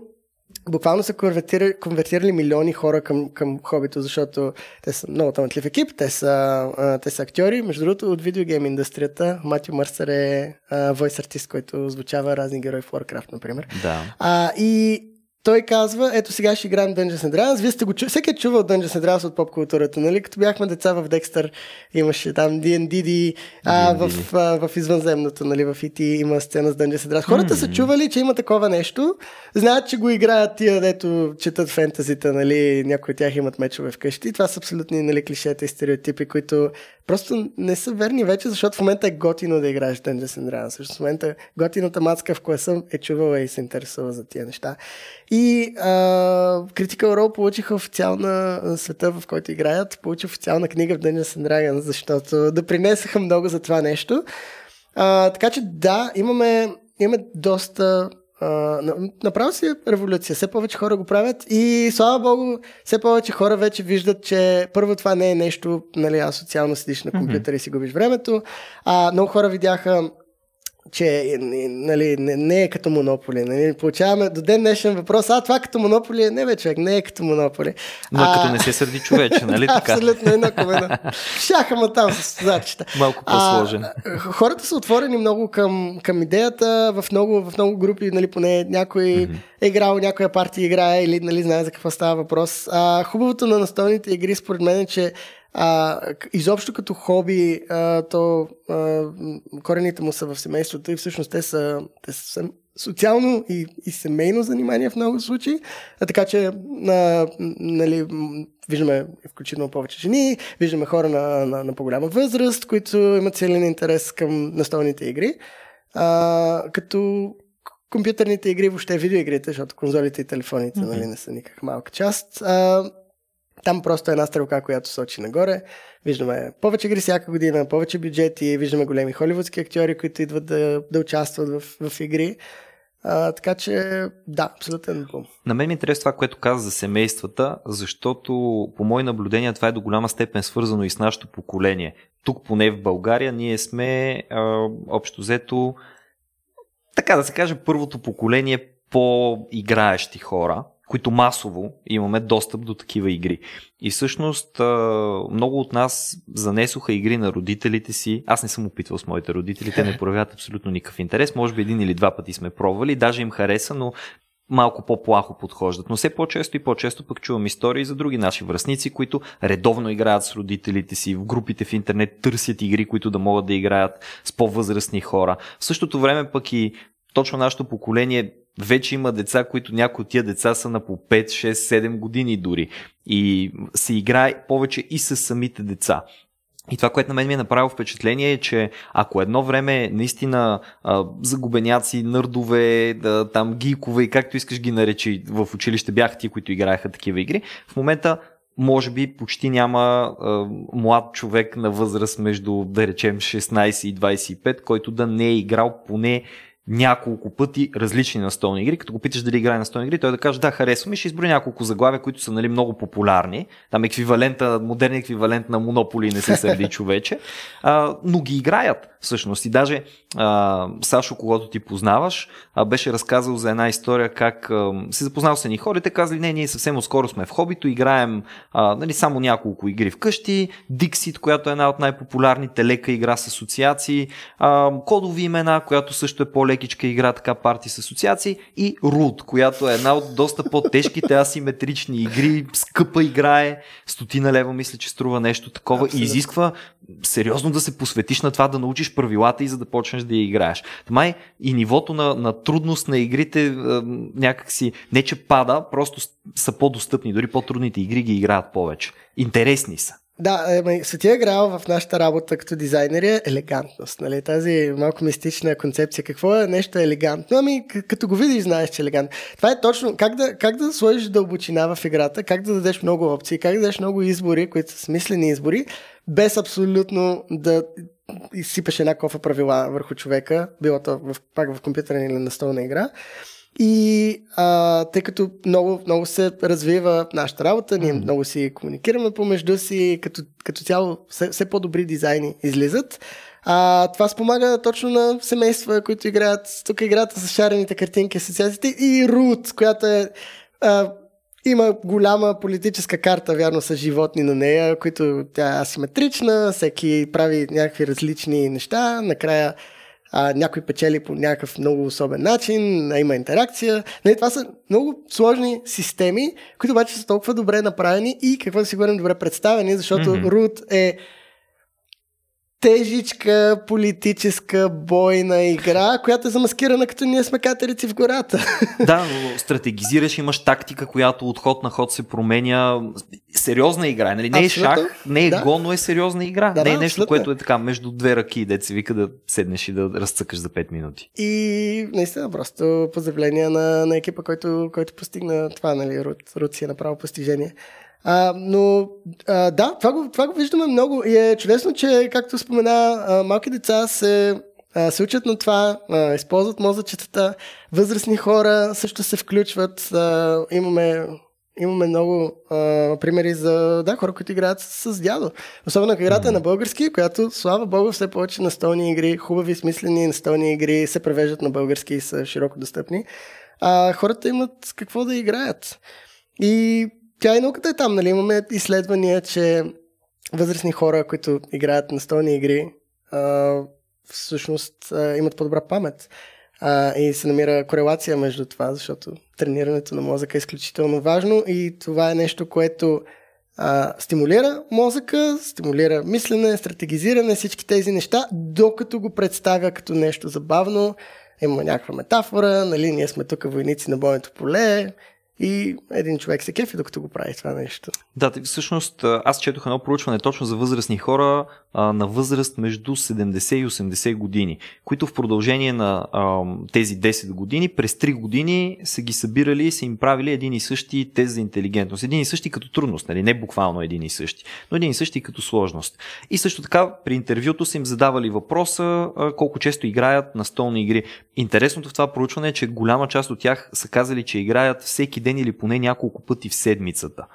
буквално са конвертирали, конвертирали милиони хора към, към хобито, защото те са много талантлив екип, те са, а, те са актьори. Между другото, от видеогейм индустрията, Матю Мърсър е voice артист, който звучава разни герои в Warcraft, например. Да. А, и той казва, ето сега ще играем Dungeons and Dragons. Вие сте го чу... Всеки е чувал Dungeons and Dragons от поп културата, нали? Като бяхме деца в Декстър, имаше там D&D, а, в, а, в извънземното, нали? В IT има сцена с Dungeons and Dragons. Хората mm-hmm. са чували, че има такова нещо. Знаят, че го играят тия, дето четат фентазите, нали? Някои от тях имат мечове вкъщи. Това са абсолютни нали, клишета и стереотипи, които просто не са верни вече, защото в момента е готино да играеш Dungeons and Dragons. Също в момента готината мацка в класа е чувала и се интересува за тия неща. И а, Critical Role получиха официална света, в който играят, получи официална книга в Dungeons and Dragons, защото да принесаха много за това нещо. А, така че да, имаме, имаме доста Uh, направо си е революция. Все повече хора го правят и слава богу, все повече хора вече виждат, че първо това не е нещо, нали, асоциално седиш на компютър mm-hmm. и си губиш времето. А, много хора видяха че нали, не, не е като монополи. Нали. Получаваме до ден днешен въпрос, а това като монополи е, не бе човек, не е като монополи. Но а... като не се сърди човече, нали така? Абсолютно едно едно. Шаха ма там с задачата. Малко по-сложен. А, хората са отворени много към, към идеята, в много, в много групи, нали, поне някой mm-hmm. е играл, някоя партия играе или нали, знае за какво става въпрос. А, хубавото на настолните игри, според мен е, че а, изобщо като хоби, а, то а, корените му са в семейството и всъщност те са, те са социално и, и семейно занимание в много случаи. А, така че а, нали, виждаме включително повече жени, виждаме хора на, на, на по-голяма възраст, които имат силен интерес към настолните игри. А, като компютърните игри, въобще видеоигрите, защото конзолите и телефоните mm-hmm. нали, не са никак малка част. А, там просто една стрелка, която сочи нагоре. Виждаме повече игри всяка година, повече бюджети, виждаме големи холивудски актьори, които идват да, да участват в, в игри. А, така че, да, абсолютен бум. На мен ми интересува това, което каза за семействата, защото по мои наблюдения това е до голяма степен свързано и с нашето поколение. Тук, поне в България, ние сме а, общо взето, така да се каже, първото поколение по-играещи хора които масово имаме достъп до такива игри. И всъщност много от нас занесоха игри на родителите си. Аз не съм опитвал с моите родители, те не проявяват абсолютно никакъв интерес. Може би един или два пъти сме пробвали, даже им хареса, но малко по-плахо подхождат. Но все по-често и по-често пък чувам истории за други наши връзници, които редовно играят с родителите си, в групите в интернет търсят игри, които да могат да играят с по-възрастни хора. В същото време пък и точно нашето поколение вече има деца, които някои от тия деца са на по 5, 6, 7 години дори. И се играе повече и с самите деца. И това, което на мен ми е направило впечатление е, че ако едно време наистина а, загубеняци, нърдове, да, там гийкове и както искаш ги наречи в училище бяха ти, които играеха такива игри, в момента може би почти няма а, млад човек на възраст между, да речем, 16 и 25, който да не е играл поне няколко пъти различни настолни игри. Като го питаш дали играе настолни игри, той да каже да, харесвам и ще изброи няколко заглавия, които са нали, много популярни. Там еквивалента, модерен еквивалент на Монополи не се сърди човече. А, но ги играят всъщност. И даже а, Сашо, когато ти познаваш, а, беше разказал за една история как а, се запознал с едни хора и те казали, не, ние съвсем скоро сме в хобито, играем а, нали, само няколко игри вкъщи, Dixit, която е една от най-популярните лека игра с асоциации, а, кодови имена, която също е по по-лекичка игра, така парти с асоциации и Root, която е една от доста по-тежките асиметрични игри, скъпа играе, стотина лева мисля, че струва нещо такова Абсолютно. и изисква сериозно да се посветиш на това да научиш правилата и за да почнеш да я играеш. Май и нивото на, на трудност на игрите е, някакси не че пада, просто са по-достъпни, дори по-трудните игри ги играят повече. Интересни са. Да, ме, Светия грал в нашата работа като дизайнери е елегантност. Нали? Тази малко мистична концепция. Какво е нещо елегантно? Ами, като го видиш, знаеш, че е елегантно. Това е точно как да, как да сложиш дълбочина в играта, как да дадеш много опции, как да дадеш много избори, които са смислени избори, без абсолютно да изсипаш една кофа правила върху човека, било то в, пак в компютърна или настолна игра. И а, тъй като много, много се развива нашата работа, ние много си комуникираме помежду си, като, като цяло все, все по-добри дизайни излизат. А, това спомага точно на семейства, които играят, тук играта с шарените картинки, асоциациите и Рут, която е а, има голяма политическа карта, вярно, с животни на нея, които тя е асиметрична, всеки прави някакви различни неща, накрая а, някой печели по някакъв много особен начин, а има интеракция. Нали, това са много сложни системи, които обаче са толкова добре направени и какво да си говорим добре представени, защото mm-hmm. Root е тежичка политическа бойна игра, която е замаскирана като ние сме катерици в гората. Да, но стратегизираш, имаш тактика, която от ход на ход се променя. Сериозна игра, нали? Не е абсолютно. шах, не е да. го, но е сериозна игра. Да, не е да, нещо, абсолютно. което е така между две ръки, деца вика да седнеш и да разцъкаш за 5 минути. И наистина, просто поздравления на, на екипа, който, който постигна това, нали? Рут, Рут си е направо постижение. А, но а, да, това го, това го виждаме много и е чудесно, че, както спомена, а, малки деца се, а, се учат на това, а, използват мозъчетата, възрастни хора също се включват. А, имаме имаме много а, примери за да, хора, които играят с, с дядо. Особено играта на български, която, слава богу, все повече настолни игри, хубави, смислени настолни игри се превеждат на български и са широко достъпни. А, хората имат какво да играят. И тя и науката е там, нали? Имаме изследвания, че възрастни хора, които играят на столни игри, а, всъщност а, имат по-добра памет. А, и се намира корелация между това, защото тренирането на мозъка е изключително важно и това е нещо, което а, стимулира мозъка, стимулира мислене, стратегизиране, всички тези неща, докато го представя като нещо забавно. Има някаква метафора, нали, ние сме тук войници на бойното поле, и един човек се кефи, докато го прави това нещо. Да, всъщност аз четох едно проучване точно за възрастни хора а, на възраст между 70 и 80 години, които в продължение на а, тези 10 години, през 3 години са ги събирали и са им правили един и същи тест за интелигентност. Един и същи като трудност, нали? не буквално един и същи, но един и същи като сложност. И също така при интервюто са им задавали въпроса а, колко често играят на столни игри. Интересното в това проучване е, че голяма част от тях са казали, че играят всеки ден или поне няколко пъти в седмицата.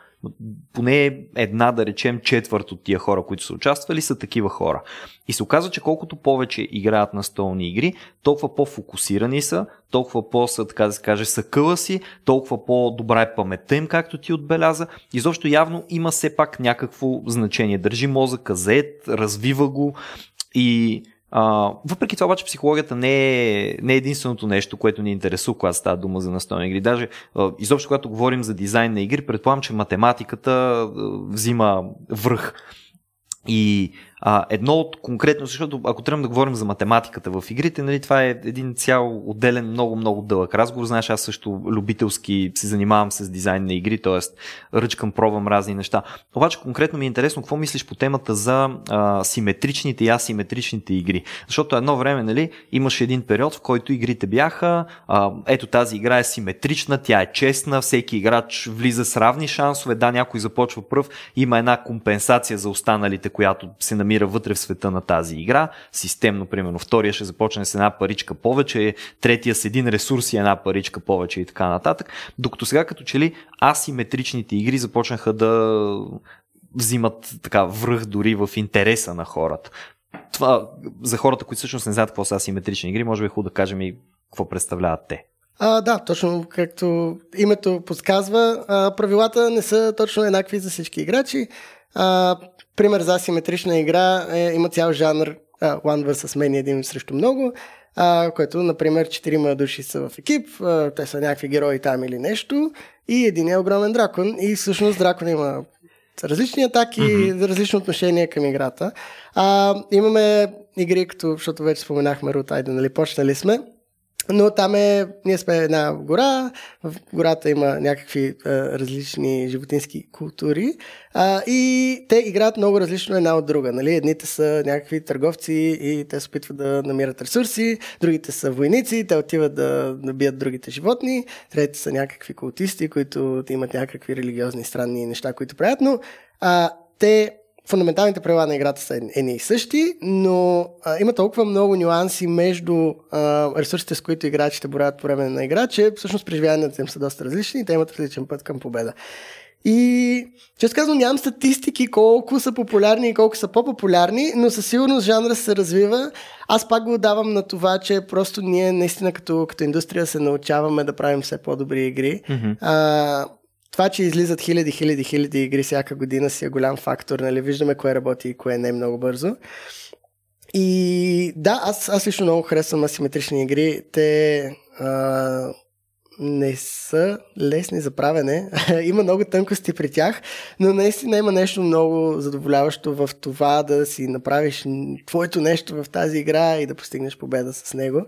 Поне една, да речем, четвърт от тия хора, които са участвали, са такива хора. И се оказва, че колкото повече играят на столни игри, толкова по-фокусирани са, толкова по-са, така да се каже, съкъла си, толкова по-добра е паметта им, както ти отбеляза. Изобщо явно има все пак някакво значение. Държи мозъка зает, развива го и а, въпреки това обаче психологията не е, не е единственото нещо, което ни интересува, когато става дума за настолни игри. Даже а, изобщо когато говорим за дизайн на игри, предполагам, че математиката а, взима връх. И а, едно от конкретно, защото ако трябва да говорим за математиката в игрите, нали, това е един цял отделен, много, много дълъг разговор. Знаеш, аз също любителски се занимавам с дизайн на игри, т.е. ръчкам, пробвам разни неща. Обаче конкретно ми е интересно какво мислиш по темата за а, симетричните и асиметричните игри. Защото едно време нали, имаше един период, в който игрите бяха, а, ето тази игра е симетрична, тя е честна, всеки играч влиза с равни шансове, да, някой започва пръв, има една компенсация за останалите, която се намира намира вътре в света на тази игра. Системно, примерно, втория ще започне с една паричка повече, третия с един ресурс и една паричка повече и така нататък. Докато сега като че ли асиметричните игри започнаха да взимат така връх дори в интереса на хората. Това, за хората, които всъщност не знаят какво са асиметрични игри, може би е хубаво да кажем и какво представляват те. А, да, точно както името подсказва, а, правилата не са точно еднакви за всички играчи. А, пример за асиметрична игра е, има цял жанр а, One vs. Many един срещу много. а, което, например, четирима души са в екип, а, те са някакви герои там или нещо, и един е огромен дракон, и всъщност дракон има различни атаки, mm-hmm. различно отношение към играта. А, имаме игри, като, защото вече споменахме Root Айде, нали, почнали сме. Но там е, ние сме една гора, в гората има някакви а, различни животински култури а, и те играят много различно една от друга. Нали? Едните са някакви търговци и те се опитват да намират ресурси, другите са войници, те отиват да, да бият другите животни, трети са някакви култисти, които имат някакви религиозни странни неща, които правят, но а, те фундаменталните правила на играта са едни и същи, но а, има толкова много нюанси между а, ресурсите, с които играчите борят по време на игра, че всъщност преживяванията им са доста различни и те имат различен път към победа. И често казвам, нямам статистики колко са популярни и колко са по-популярни, но със сигурност жанра се развива. Аз пак го давам на това, че просто ние наистина като, като индустрия се научаваме да правим все по-добри игри. Mm-hmm. А, това, че излизат хиляди, хиляди, хиляди игри всяка година си е голям фактор, нали? Виждаме кое работи и кое не е много бързо. И да, аз, аз лично много харесвам асиметрични игри. Те а, не са лесни за правене. има много тънкости при тях, но наистина има нещо много задоволяващо в това да си направиш твоето нещо в тази игра и да постигнеш победа с него.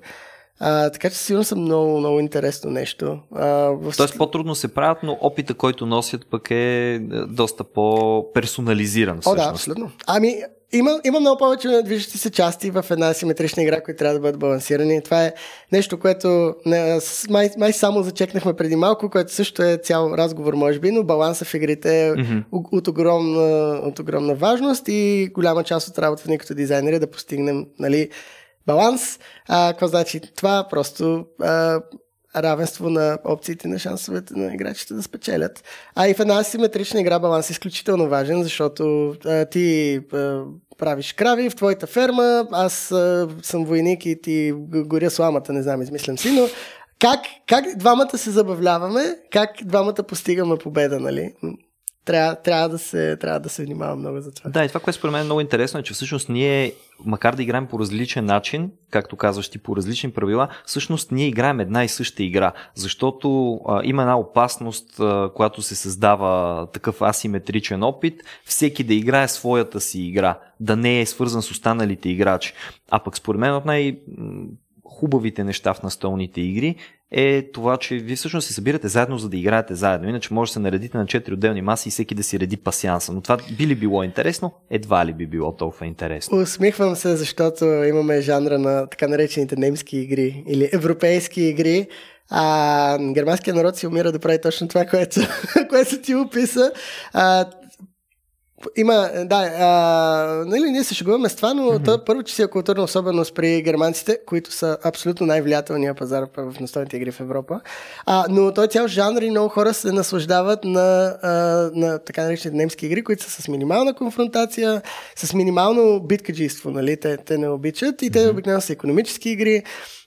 А, така че сигурно съм много, много интересно нещо. А, в... Тоест по-трудно се правят, но опита, който носят пък е, е доста по-персонализиран. О, да, абсолютно. Ами, има, има много повече движещи се части в една симетрична игра, които трябва да бъдат балансирани. Това е нещо, което не, май, май само зачекнахме преди малко, което също е цял разговор, може би, но баланса в игрите е mm-hmm. от, огромна, от огромна важност и голяма част от работата ни като дизайнери е да постигнем нали, баланс. А, какво значи това? Просто а, равенство на опциите на шансовете на играчите да спечелят. А и в една симетрична игра баланс е изключително важен, защото а, ти а, правиш крави в твоята ферма, аз а, съм войник и ти горя сламата, не знам, измислям си, но как, как двамата се забавляваме, как двамата постигаме победа, нали? Трябва, трябва, да се, трябва да се внимава много за това. Да, и това, което според мен е много интересно е, че всъщност ние, макар да играем по различен начин, както казваш ти, по различни правила, всъщност ние играем една и съща игра, защото а, има една опасност, а, която се създава такъв асиметричен опит, всеки да играе своята си игра, да не е свързан с останалите играчи. А пък според мен от най- хубавите неща в настолните игри е това, че вие всъщност се събирате заедно, за да играете заедно. Иначе може да се наредите на 4 отделни маси и всеки да си реди пасианса. Но това би ли било интересно? Едва ли би било толкова интересно. Усмихвам се, защото имаме жанра на така наречените немски игри или европейски игри. А германският народ си умира да прави точно това, което, което ти описа. А, има, да, а, нали, ние се шегуваме с това, но mm-hmm. то, първо, че си е културна особеност при германците, които са абсолютно най-влиятелният пазар в настойните игри в Европа. А, но той цял жанр и много хора се наслаждават на, а, на така наречените немски игри, които са с минимална конфронтация, с минимално биткаджийство, нали, те, те не обичат и те mm-hmm. обикновено са економически игри.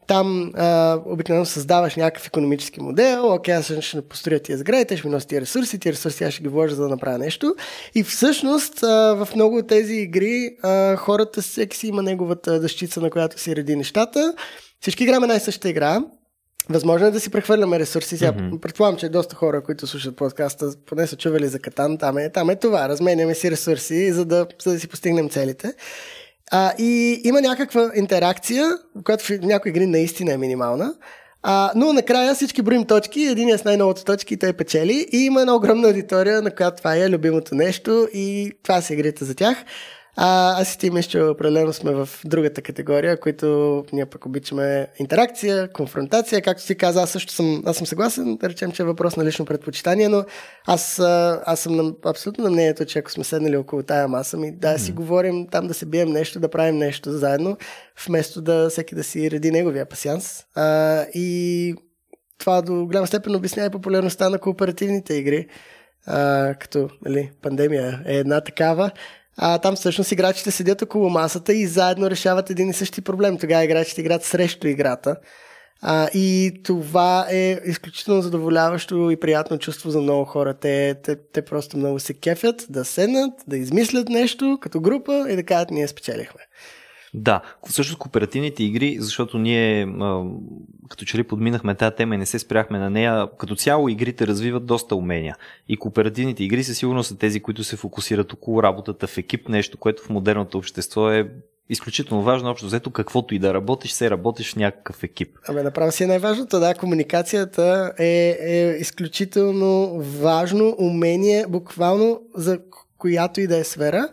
Там а, обикновено създаваш някакъв економически модел, окей, аз ще построя тия сгради, те ще ми носят тия ресурси, тия ресурси аз ще ги вложа за да направя нещо. И всъщност а, в много от тези игри а, хората, всеки си има неговата дъщица, на която си реди нещата. Всички играме най-същата игра, Възможно е да си прехвърляме ресурси. Сега mm-hmm. предполагам, че доста хора, които слушат подкаста, поне са чували за Катан. Там е, там е това. Разменяме си ресурси, за да, за да си постигнем целите. А, и има някаква интеракция, която в някои игри наистина е минимална. А, но накрая всички броим точки, един е с най-новото точки той печели. И има една огромна аудитория, на която това е любимото нещо и това са игрите за тях. А, аз и ти че определено сме в другата категория, които ние пък обичаме интеракция, конфронтация. Както си каза, аз също съм, аз съм съгласен, да речем, че е въпрос на лично предпочитание, но аз, аз съм на, абсолютно на мнението, че ако сме седнали около тая маса, ми да си говорим там да се бием нещо, да правим нещо заедно, вместо да всеки да си реди неговия пасианс. А, и това до голяма степен обяснява популярността на кооперативните игри, а, като нали, пандемия е една такава. А, там всъщност играчите седят около масата и заедно решават един и същи проблем. Тогава играчите играят срещу играта. А, и това е изключително задоволяващо и приятно чувство за много хора. Те, те, те просто много се кефят да седнат, да измислят нещо като група и да кажат ние спечелихме. Да, също кооперативните игри, защото ние като че ли подминахме тази тема и не се спряхме на нея, като цяло игрите развиват доста умения. И кооперативните игри със сигурност са тези, които се фокусират около работата в екип, нещо, което в модерното общество е изключително важно, общо взето каквото и да работиш, се работиш в някакъв екип. Абе, направо си е най-важното, да, комуникацията е, е изключително важно умение, буквално за която и да е сфера.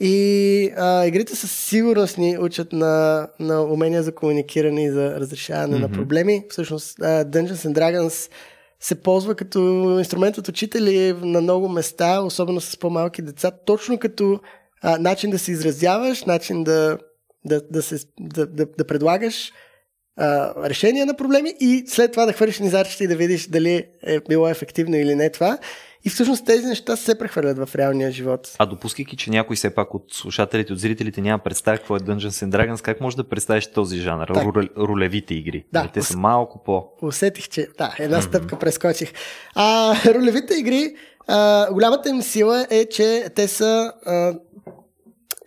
И а, игрите със сигурност ни учат на, на умения за комуникиране и за разрешаване mm-hmm. на проблеми. Всъщност а, Dungeons and Dragons се ползва като инструмент от учители на много места, особено с по-малки деца, точно като а, начин да се изразяваш, начин да, да, да, се, да, да, да предлагаш а, решения на проблеми и след това да хвърлиш низарчета и да видиш дали е било ефективно или не това. И всъщност тези неща се прехвърлят в реалния живот. А допускайки, че някой все пак от слушателите, от зрителите няма представа какво е Dungeons and Dragons, как може да представиш този жанр? Так. Ролевите игри. Да, те ус... са малко по... Усетих, че да, една стъпка mm-hmm. прескочих. А, ролевите игри, а, голямата им сила е, че те са, а,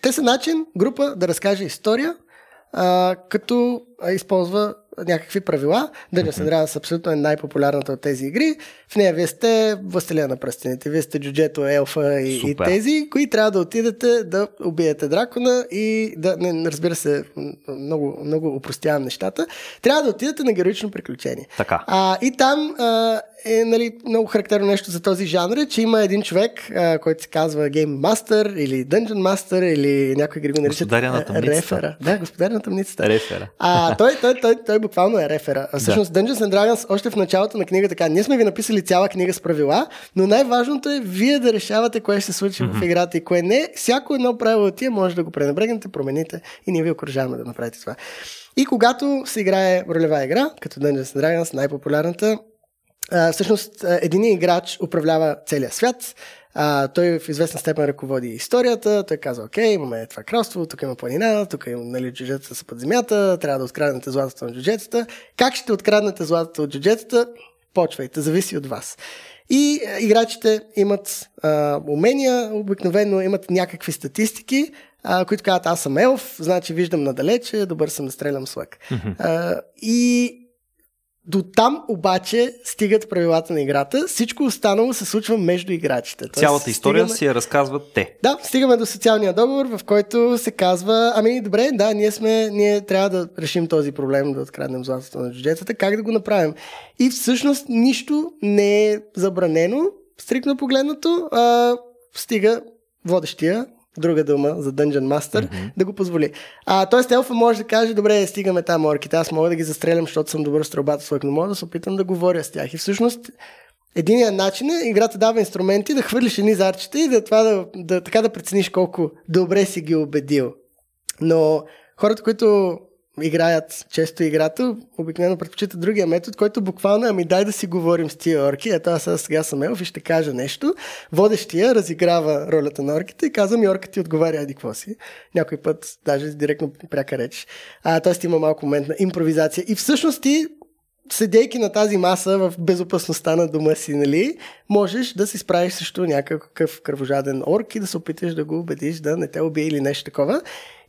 те са начин група да разкаже история, а, като използва някакви правила. Dungeons and Dragons абсолютно е най-популярната от тези игри. В нея вие сте властелия на пръстените, вие сте джуджето, елфа и, и тези, които трябва да отидете да убиете дракона и да, не, разбира се, много, много упростявам нещата, трябва да отидете на героично приключение. Така. А, и там а, е нали, много характерно нещо за този жанр, че има един човек, а, който се казва Game Master или Dungeon Master или някой игри го наричат Рефера. Да, господаря на тъмницата. Рефера. А, той, той, той, той буквално е рефера. А, всъщност да. Dungeons and Dragons още в началото на книга така, ние сме ви написали цяла книга с правила, но най-важното е вие да решавате кое ще се случи mm-hmm. в играта и кое не. Всяко едно правило от тия може да го пренебрегнете, промените и ние ви окоръжаваме да направите това. И когато се играе ролева игра, като Dungeons and Dragons, най-популярната, всъщност един играч управлява целия свят, а, той в известна степен ръководи историята. Той казва, окей, имаме това кралство, тук има планина, тук има нали, джуджетата са под земята, трябва да откраднете златото на джуджетата. Как ще откраднете златото от джуджетата? Почвайте, зависи от вас. И играчите имат а, умения, обикновено имат някакви статистики, а, които казват, аз съм елф, значи виждам надалече, добър съм да стрелям с лък. Mm-hmm. А, и до там обаче стигат правилата на играта. Всичко останало се случва между играчите. Тоест, Цялата история стигаме... си я разказват те. Да, стигаме до социалния договор, в който се казва, ами добре, да, ние сме, ние трябва да решим този проблем, да откраднем златото на джуджетата, как да го направим. И всъщност нищо не е забранено, стрикно погледнато, а, стига водещия друга дума за Dungeon Master, mm-hmm. да го позволи. А, тоест Елфа може да каже, добре, стигаме там орките, аз мога да ги застрелям, защото съм добър стрелбата с но мога да се опитам да говоря с тях. И всъщност Единият начин е играта дава инструменти да хвърлиш едни зарчета и да, това да, да, така да прецениш колко добре си ги убедил. Но хората, които играят често играта, обикновено предпочитат другия метод, който буквално ами дай да си говорим с тия орки. Ето аз сега съм елф и ще кажа нещо. Водещия разиграва ролята на орките и казва ми орка ти отговаря еди какво си. Някой път даже директно пряка реч. А, тоест има малко момент на импровизация. И всъщност ти седейки на тази маса в безопасността на дома си, нали, можеш да се справиш срещу някакъв кръвожаден орк и да се опиташ да го убедиш да не те убие или нещо такова.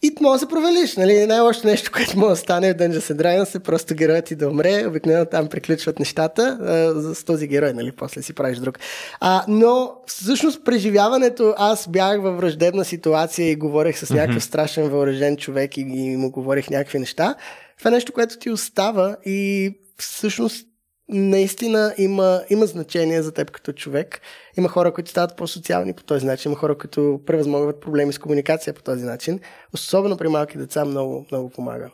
И може да се провалиш. Нали? Най-лошото нещо, което може да стане в Dungeons and Dragons е просто героят ти да умре. Обикновено там приключват нещата а, с този герой, нали? после си правиш друг. А, но всъщност преживяването, аз бях във враждебна ситуация и говорех с някакъв mm-hmm. страшен въоръжен човек и, и му говорих някакви неща. Това е нещо, което ти остава и всъщност наистина има, има значение за теб като човек. Има хора, които стават по-социални по този начин, има хора, които превъзмогват проблеми с комуникация по този начин. Особено при малки деца много, много помага.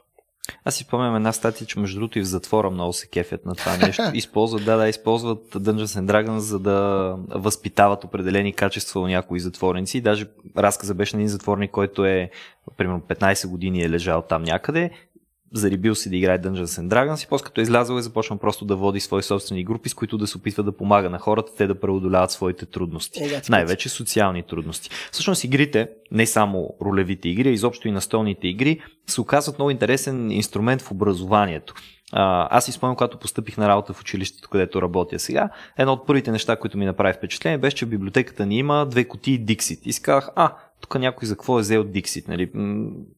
Аз си спомням една статия, че между другото и в затвора много се кефят на това нещо. Използват, да, да, използват Dungeons and Dragons, за да възпитават определени качества у някои затворници. Даже разказа беше на един затворник, който е примерно 15 години е лежал там някъде зарибил си да играе Dungeons and Dragons и после като е излязъл е започнал просто да води свои собствени групи, с които да се опитва да помага на хората, те да преодоляват своите трудности. Е, Най-вече социални трудности. Всъщност игрите, не само ролевите игри, а изобщо и настолните игри, се оказват много интересен инструмент в образованието. аз си спомням, когато постъпих на работа в училището, където работя сега, едно от първите неща, които ми направи впечатление, беше, че в библиотеката ни има две кутии Dixit. И си казах, а, тук някой за какво е взел Dixit. Нали?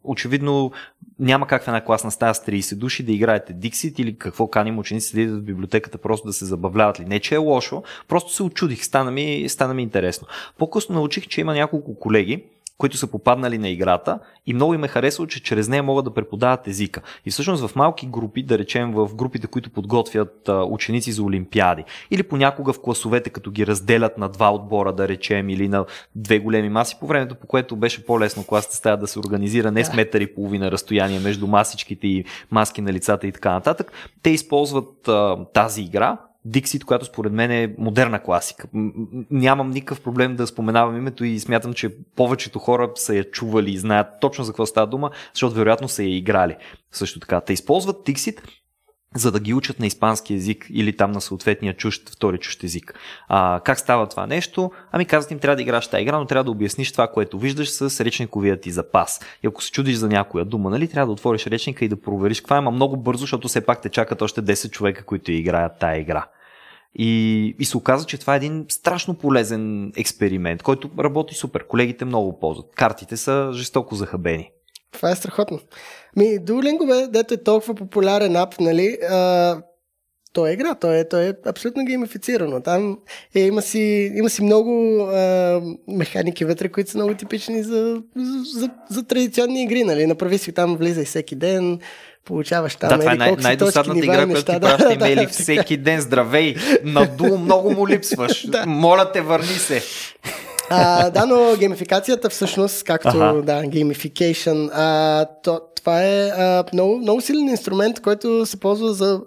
Очевидно няма как в една класна стая с 30 души да играете Dixit или какво каним учениците да идват в библиотеката просто да се забавляват ли. Не, че е лошо, просто се очудих, стана ми, стана ми интересно. По-късно научих, че има няколко колеги, които са попаднали на играта и много им е харесало, че чрез нея могат да преподават езика. И всъщност в малки групи, да речем в групите, които подготвят ученици за олимпиади, или понякога в класовете, като ги разделят на два отбора, да речем, или на две големи маси, по времето, по което беше по-лесно класата стая да се организира не с метър и половина разстояние между масичките и маски на лицата и така нататък, те използват а, тази игра, Dixit, която според мен е модерна класика. Нямам никакъв проблем да споменавам името и смятам, че повечето хора са я чували и знаят точно за какво става дума, защото вероятно са я играли. Също така. Те използват Dixit, за да ги учат на испански язик или там на съответния чужд, втори чужд език. А, как става това нещо? Ами казват им, трябва да играш тази игра, но трябва да обясниш това, което виждаш с речниковия ти запас. И ако се чудиш за някоя дума, нали, трябва да отвориш речника и да провериш каква е, много бързо, защото все пак те чакат още 10 човека, които играят тая игра. И, и се оказа, че това е един страшно полезен експеримент, който работи супер. Колегите много ползват. Картите са жестоко захабени. Това е страхотно. Ми, Duolingo, бе, дето е толкова популярен ап, нали, а, той е игра, той е, той е абсолютно геймифицирано. Там е, има, си, има си много а, механики вътре, които са много типични за, за, за, за традиционни игри. Нали? Направи си там, влизай всеки ден, получаваш там. Да, това е най- най-досадната игра, която ти праща да, имейли да, всеки ден. Здравей, надолу много му липсваш. да. Моля те, върни се. А, да, но геймификацията всъщност, както ага. да, геймификейшн, а, то, това е а, много, много силен инструмент, който се ползва за,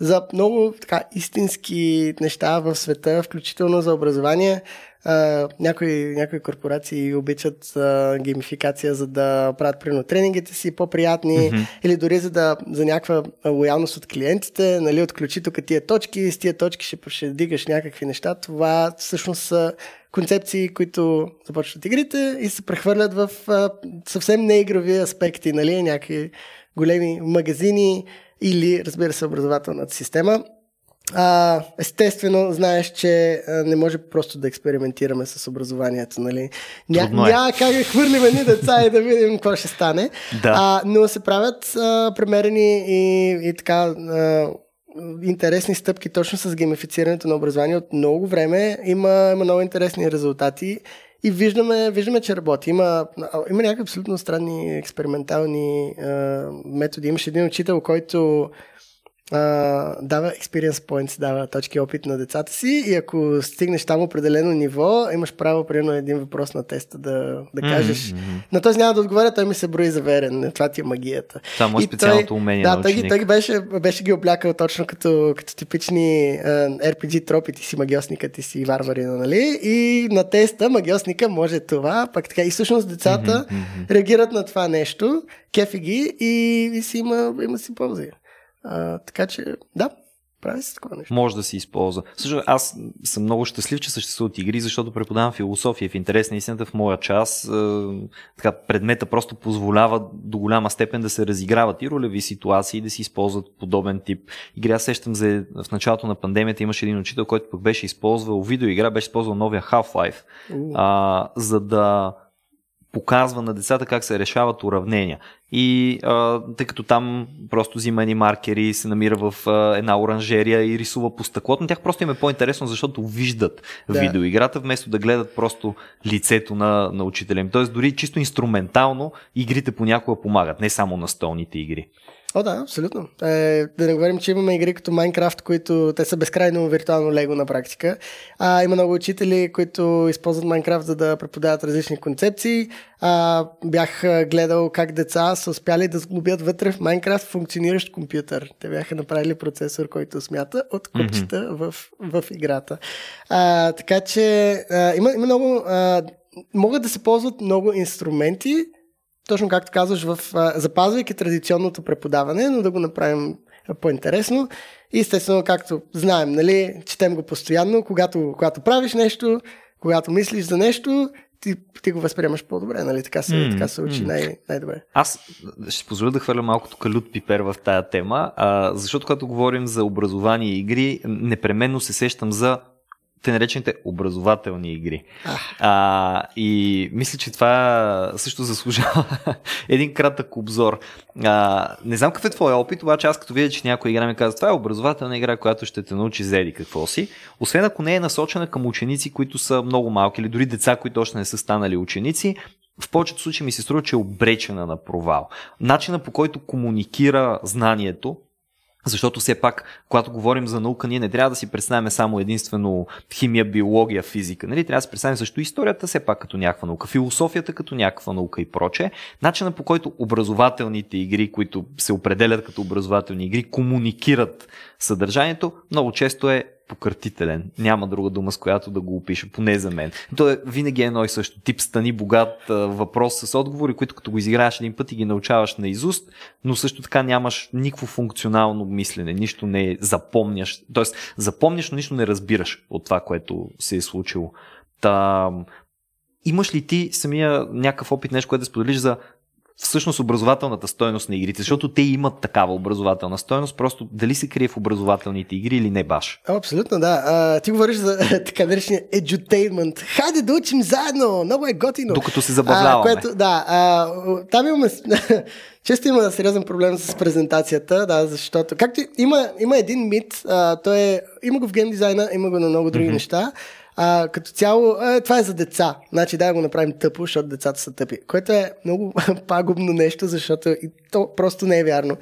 за много така, истински неща в света, включително за образование. Uh, някои, някои корпорации обичат uh, геймификация, за да правят примерно тренингите си по-приятни mm-hmm. или дори за, да, за някаква лоялност от клиентите, нали, отключи тук тия точки, с тия точки ще, ще дигаш някакви неща. Това всъщност са концепции, които започват игрите и се прехвърлят в uh, съвсем неигрови аспекти, нали, някакви големи магазини или, разбира се, образователната система. А, естествено, знаеш, че а, не може просто да експериментираме с образованието, нали? Ня, е. Няма как да хвърлим едни деца и да видим какво ще стане. Да. А, но се правят а, премерени и, и така а, интересни стъпки точно с геймифицирането на образование. От много време има, има много интересни резултати и виждаме, виждаме че работи. Има, има някакви абсолютно странни експериментални а, методи. Имаше един учител, който а, дава experience points, дава точки опит на децата си и ако стигнеш там определено ниво, имаш право, примерно, един въпрос на теста да, да кажеш. Mm-hmm. На този няма да отговаря, той ми се брои за верен. Това ти е магията. Само е специалното умение Да, на той, той беше, беше ги облякал точно като, като типични uh, RPG тропи, ти си магиосника, ти си варварина, нали? И на теста магиосника може това, пък така. И всъщност децата mm-hmm. реагират на това нещо, кефи ги и, и си има, има си ползи. А, така че, да, прави се такова нещо. Може да се използва. Също аз съм много щастлив, че съществуват игри, защото преподавам философия. В интерес на истината в моя час е, така, предмета просто позволява до голяма степен да се разиграват и ролеви ситуации, да се използват подобен тип игри. Аз сещам за в началото на пандемията имаше един учител, който пък беше използвал видеоигра, беше използвал новия Half-Life, а, за да показва на децата как се решават уравнения. И а, тъй като там просто взима едни маркери, се намира в а, една оранжерия и рисува по стъклото, на тях просто им е по-интересно, защото виждат да. видеоиграта, вместо да гледат просто лицето на, на учителя им. Тоест дори чисто инструментално игрите понякога помагат, не само на столните игри. О, да, абсолютно. Е, да не говорим, че имаме игри като Minecraft, които те са безкрайно виртуално лего на практика. А, има много учители, които използват Minecraft за да преподават различни концепции. А, бях гледал как деца са успяли да сглобят вътре в Minecraft функциониращ компютър. Те бяха направили процесор, който смята от купчета mm-hmm. в, в играта. А, така че а, има, има много. А, могат да се ползват много инструменти, точно както казваш, в, запазвайки традиционното преподаване, но да го направим по-интересно. И естествено, както знаем, нали, четем го постоянно, когато, когато правиш нещо, когато мислиш за нещо, ти, ти го възприемаш по-добре, нали? Така се, mm, така се учи mm. най- най-добре. Аз ще позволя да хвърля малко тук лют пипер в тая тема, а, защото когато говорим за образование и игри, непременно се сещам за те наречените образователни игри. А, и мисля, че това също заслужава един кратък обзор. А, не знам какъв е твой опит, обаче аз като видя, че някой игра ми казва, това е образователна игра, която ще те научи зели какво си. Освен ако не е насочена към ученици, които са много малки или дори деца, които още не са станали ученици, в повечето случаи ми се струва, че е обречена на провал. Начина по който комуникира знанието, защото все пак, когато говорим за наука, ние не трябва да си представяме само единствено химия, биология, физика. Нали? Трябва да си представим също историята все пак като някаква наука, философията като някаква наука и проче. Начина по който образователните игри, които се определят като образователни игри, комуникират съдържанието, много често е покъртителен. Няма друга дума, с която да го опиша, поне за мен. То е винаги едно и също. Тип стани богат въпрос с отговори, които като го изиграеш един път и ги научаваш на изуст, но също така нямаш никакво функционално мислене, нищо не запомняш. Тоест, запомняш, но нищо не разбираш от това, което се е случило. Та, имаш ли ти самия някакъв опит, нещо, което да споделиш за всъщност образователната стоеност на игрите, защото те имат такава образователна стоеност, просто дали се крие в образователните игри или не баш. Абсолютно, да. А, ти говориш за така наречения edutainment. Хайде да учим заедно, много е готино. Докато се забавляваме. А, което, да, а, там имаме често има сериозен проблем с презентацията, да, защото както има, има един мит, а, той е, има го в гейм дизайна, има го на много други mm-hmm. неща, а, като цяло, а, това е за деца. Значи да го направим тъпо, защото децата са тъпи. Което е много пагубно нещо, защото и то просто не е вярно.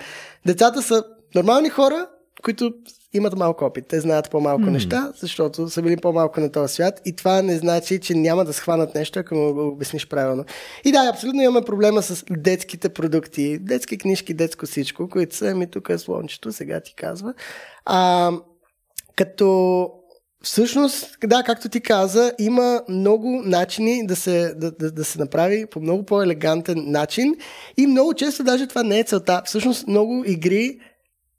Децата са нормални хора, които имат малко опит. Те знаят по-малко mm. неща, защото са били по-малко на този свят и това не значи, че няма да схванат нещо, ако му го обясниш правилно. И да, абсолютно имаме проблема с детските продукти, детски книжки, детско всичко, които са, ми тук е слончето, сега ти казва. А, като Всъщност, да, както ти каза, има много начини да се, да, да, да се направи по много по-елегантен начин и много често даже това не е целта. Всъщност много игри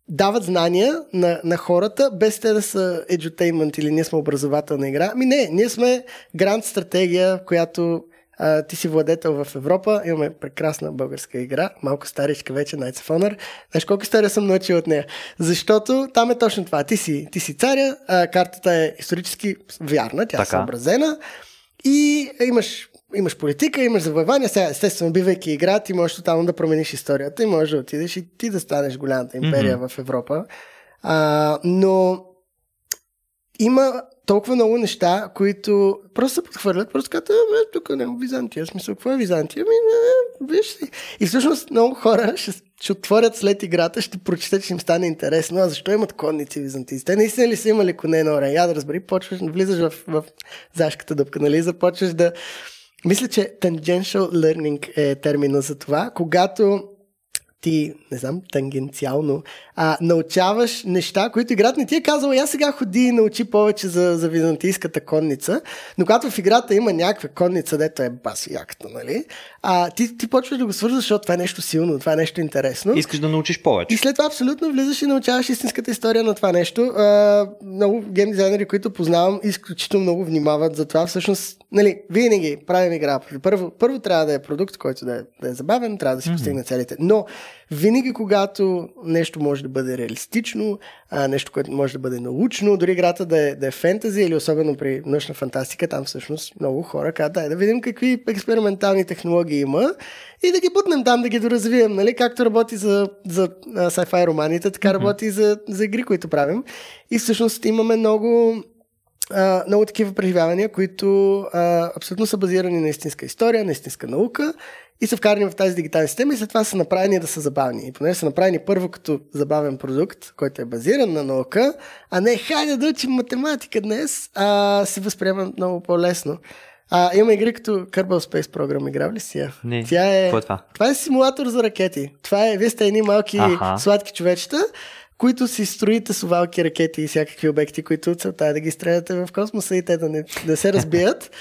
дават знания на, на хората, без те да са edutainment или ние сме образователна игра. Ами не, ние сме гранд стратегия, която а, ти си владетел в Европа, имаме прекрасна българска игра, малко старичка вече, Knights of Honor. Знаеш колко история съм научил от нея? Защото там е точно това. Ти си, ти си царя, а, картата е исторически вярна, тя е съобразена и имаш имаш политика, имаш завоевания. Сега, естествено, бивайки игра, ти можеш тотално да промениш историята и можеш да отидеш и ти да станеш голямата империя mm-hmm. в Европа. А, но има толкова много неща, които просто се подхвърлят, просто казват, е, тук няма Византия. В смисъл, какво е Византия? Ами, не, виж си. И всъщност много хора ще, ще отворят след играта, ще прочитат, че им стане интересно. А защо имат конници византийци? Те наистина ли са имали коне на орен? Да разбери, почваш, влизаш в, в зашката дъпка, нали? Започваш да... Мисля, че tangential learning е термина за това, когато ти, не знам, тангенциално, а, научаваш неща, които играта не ти е казала, я сега ходи и научи повече за, за византийската конница, но когато в играта има някаква конница, дето е баси яката, нали, а, ти, ти почваш да го свързваш, защото това е нещо силно, това е нещо интересно. Искаш да научиш повече. И след това абсолютно влизаш и научаваш истинската история на това нещо. А, много гейм дизайнери, които познавам, изключително много внимават за това. Всъщност, нали, винаги правим игра. Първо, първо трябва да е продукт, който да е, да е забавен, трябва да си mm-hmm. постигне целите. Но винаги, когато нещо може да бъде реалистично, а, нещо, което може да бъде научно, дори играта да е, да е фентази или особено при научна фантастика, там всъщност много хора казват, дай да видим какви експериментални технологии има и да ги бутнем там, да ги доразвием, нали? както работи за, за sci-fi романите, така работи и за, за игри, които правим. И всъщност имаме много а, много такива преживявания, които а, абсолютно са базирани на истинска история, на истинска наука и са вкарани в тази дигитална система и след това са направени да са забавни. И поне са направени първо като забавен продукт, който е базиран на наука, а не хайде да учим математика днес, а се възприема много по-лесно. А, има игри като Kerbal Space Program, играл ли си я? Не. Тя е... Какво е това? Това е симулатор за ракети. Това е, вие сте едни малки Аха. сладки човечета, които си строите сувалки, ракети и всякакви обекти, които целта е да ги стреляте в космоса и те да не да се разбият.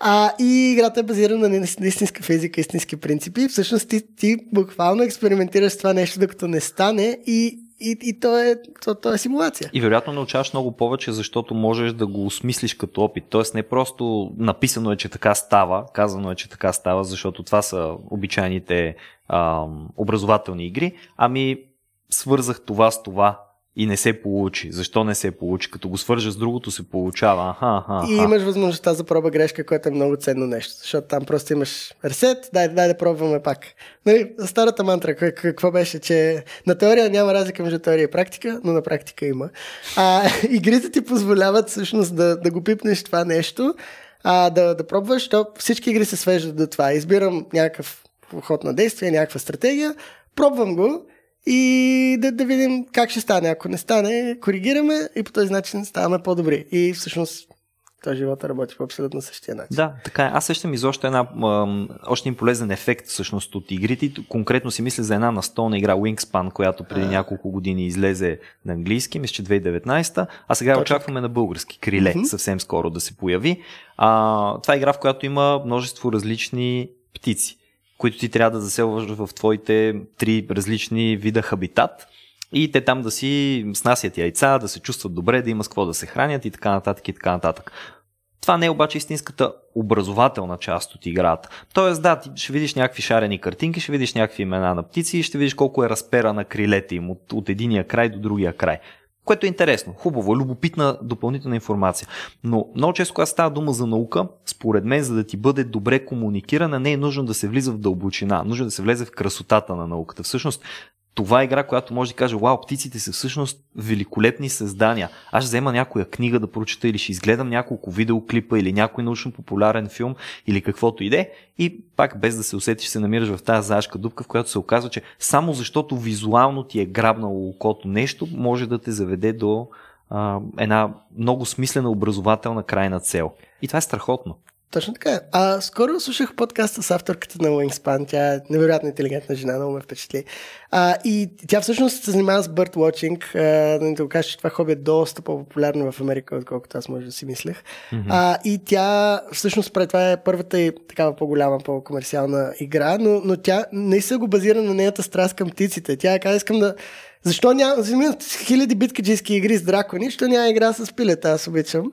А, и играта е базирана на истинска физика, истински принципи. Всъщност ти, ти буквално експериментираш това нещо, докато не стане и и, и то, е, то, то е симулация. И вероятно научаваш много повече, защото можеш да го осмислиш като опит. Тоест не просто написано е, че така става, казано е, че така става, защото това са обичайните ам, образователни игри, ами свързах това с това и не се получи. Защо не се получи? Като го свържа с другото, се получава. Аха, аха, И имаш възможността за проба грешка, което е много ценно нещо. Защото там просто имаш ресет, дай, дай да пробваме пак. Нали, старата мантра, какво беше, че на теория няма разлика между теория и практика, но на практика има. А, игрите ти позволяват всъщност да, да го пипнеш това нещо, а, да, да пробваш, то всички игри се свеждат до това. Избирам някакъв ход на действие, някаква стратегия, пробвам го и да, да видим как ще стане. Ако не стане, коригираме и по този начин ставаме по-добри. И всъщност този живота работи по абсолютно същия начин. Да, така е. Аз сещам изобщо една, още един полезен ефект всъщност от игрите. Конкретно си мисля за една настолна игра Wingspan, която преди а. няколко години излезе на английски, мисля, че 2019, а сега Точно. очакваме на български криле mm-hmm. съвсем скоро да се появи. А, това е игра, в която има множество различни птици които ти трябва да заселваш в твоите три различни вида хабитат и те там да си снасят яйца, да се чувстват добре, да има с какво да се хранят и така нататък и така нататък. Това не е обаче истинската образователна част от играта. Тоест, да, ти ще видиш някакви шарени картинки, ще видиш някакви имена на птици и ще видиш колко е разпера на крилете им от, от единия край до другия край което е интересно, хубаво, любопитна допълнителна информация. Но много често, когато става дума за наука, според мен, за да ти бъде добре комуникирана, не е нужно да се влиза в дълбочина, нужно да се влезе в красотата на науката. Всъщност, това е игра, която може да каже, вау, птиците са всъщност великолепни създания. Аз ще взема някоя книга да прочета или ще изгледам няколко видеоклипа или някой научно популярен филм или каквото иде и пак без да се усетиш се намираш в тази заешка дупка, в която се оказва, че само защото визуално ти е грабнало окото нещо, може да те заведе до а, една много смислена образователна крайна цел. И това е страхотно. Точно така. А скоро слушах подкаста с авторката на Wingspan. Тя е невероятно интелигентна жена, много ме впечатли. А, и тя всъщност се занимава с birdwatching. Да да го кажа, че това хоби е доста по-популярно в Америка, отколкото аз може да си мислех. Mm-hmm. А, и тя всъщност пред това е първата и такава по-голяма, по-комерциална игра, но, но тя не се го базира на нейната страст към птиците. Тя каза, искам да защо няма, хиляди биткаджийски игри с дракони, защо няма игра с пилета, аз обичам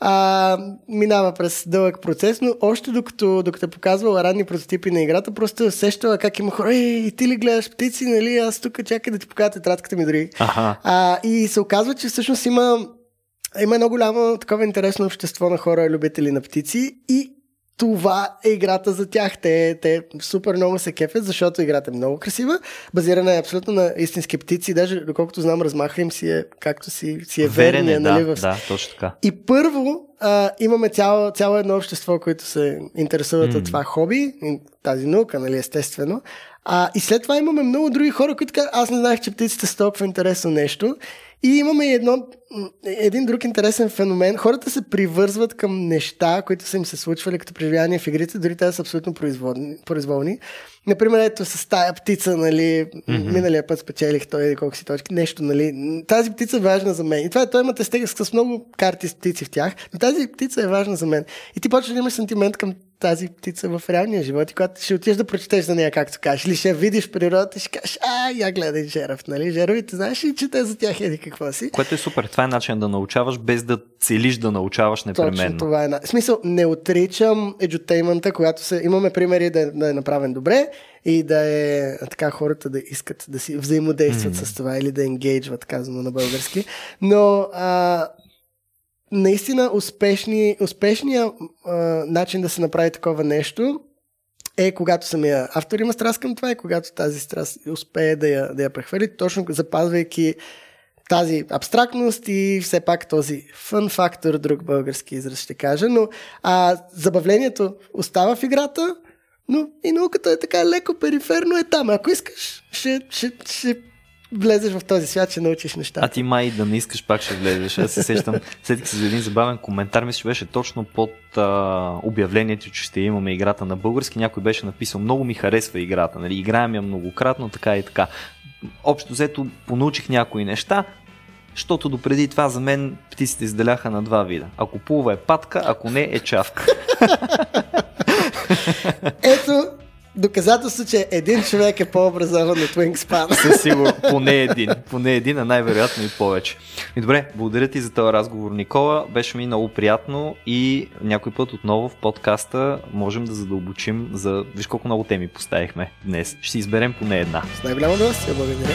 а, минава през дълъг процес, но още докато, докато е показвала ранни прототипи на играта, просто е усещала как има хора, ей, ти ли гледаш птици, нали, аз тук чакай да ти покажа тетрадката ми дори. Ага. А, и се оказва, че всъщност има, има едно голямо такова интересно общество на хора, любители на птици и това е играта за тях. Те, те супер много се кефят, защото играта е много красива. Базирана е абсолютно на истински птици. Даже, доколкото знам, размаха им си е, както си, си е верния. Е, нали, да, в... да, точно така. И първо а, имаме цяло, цяло едно общество, което се интересуват mm. от това хоби, тази наука, нали, естествено. А, и след това имаме много други хора, които казват, аз не знаех, че птиците са толкова интересно нещо. И имаме едно, един друг интересен феномен. Хората се привързват към неща, които са им се случвали като преживявания в игрите, дори те са абсолютно произволни. произволни. Например, ето с тая птица, нали, mm-hmm. миналия път спечелих той колко си точки, нещо, нали. Тази птица е важна за мен. И това е, той има тестега с много карти с птици в тях, но тази птица е важна за мен. И ти почваш да имаш сантимент към тази птица в реалния живот и когато ще отидеш да прочетеш за нея, както кажеш, или ще видиш природата и ще кажеш, а, я гледай жерав, нали? Жеровите, знаеш ли, че те за тях еди какво си? Което е супер. Това е начин да научаваш, без да целиш да научаваш непременно. Точно това е. В смисъл, не отричам еджутеймента, когато се... имаме примери да, е, да е направен добре и да е така хората да искат да си взаимодействат mm. с това или да енгейджват, казано на български. Но а, наистина успешни, успешния а, начин да се направи такова нещо е когато самия автор има страст към това и когато тази страст успее да я, да я прехвърли, точно запазвайки тази абстрактност и все пак този фън фактор, друг български израз ще кажа, но а, забавлението остава в играта, но и науката е така леко периферно е там. Ако искаш, ще, ще, ще влезеш в този свят, ще научиш неща. А ти май да не искаш, пак ще влезеш. Аз се сещам, сетих се за един забавен коментар, мисля, че беше точно под а, обявлението, че ще имаме играта на български. Някой беше написал, много ми харесва играта, нали? играем я многократно, така и така. Общо взето понаучих някои неща, защото допреди това за мен птиците изделяха на два вида. Ако плува е патка, ако не е чавка. Ето, доказателство, че един човек е по-образован от Wingspan. Със сигурно, поне един. Поне един, а най-вероятно и повече. И добре, благодаря ти за този разговор, Никола. Беше ми много приятно и някой път отново в подкаста можем да задълбочим за... Виж колко много теми поставихме днес. Ще изберем поне една. С най-голямо удоволствие, благодаря.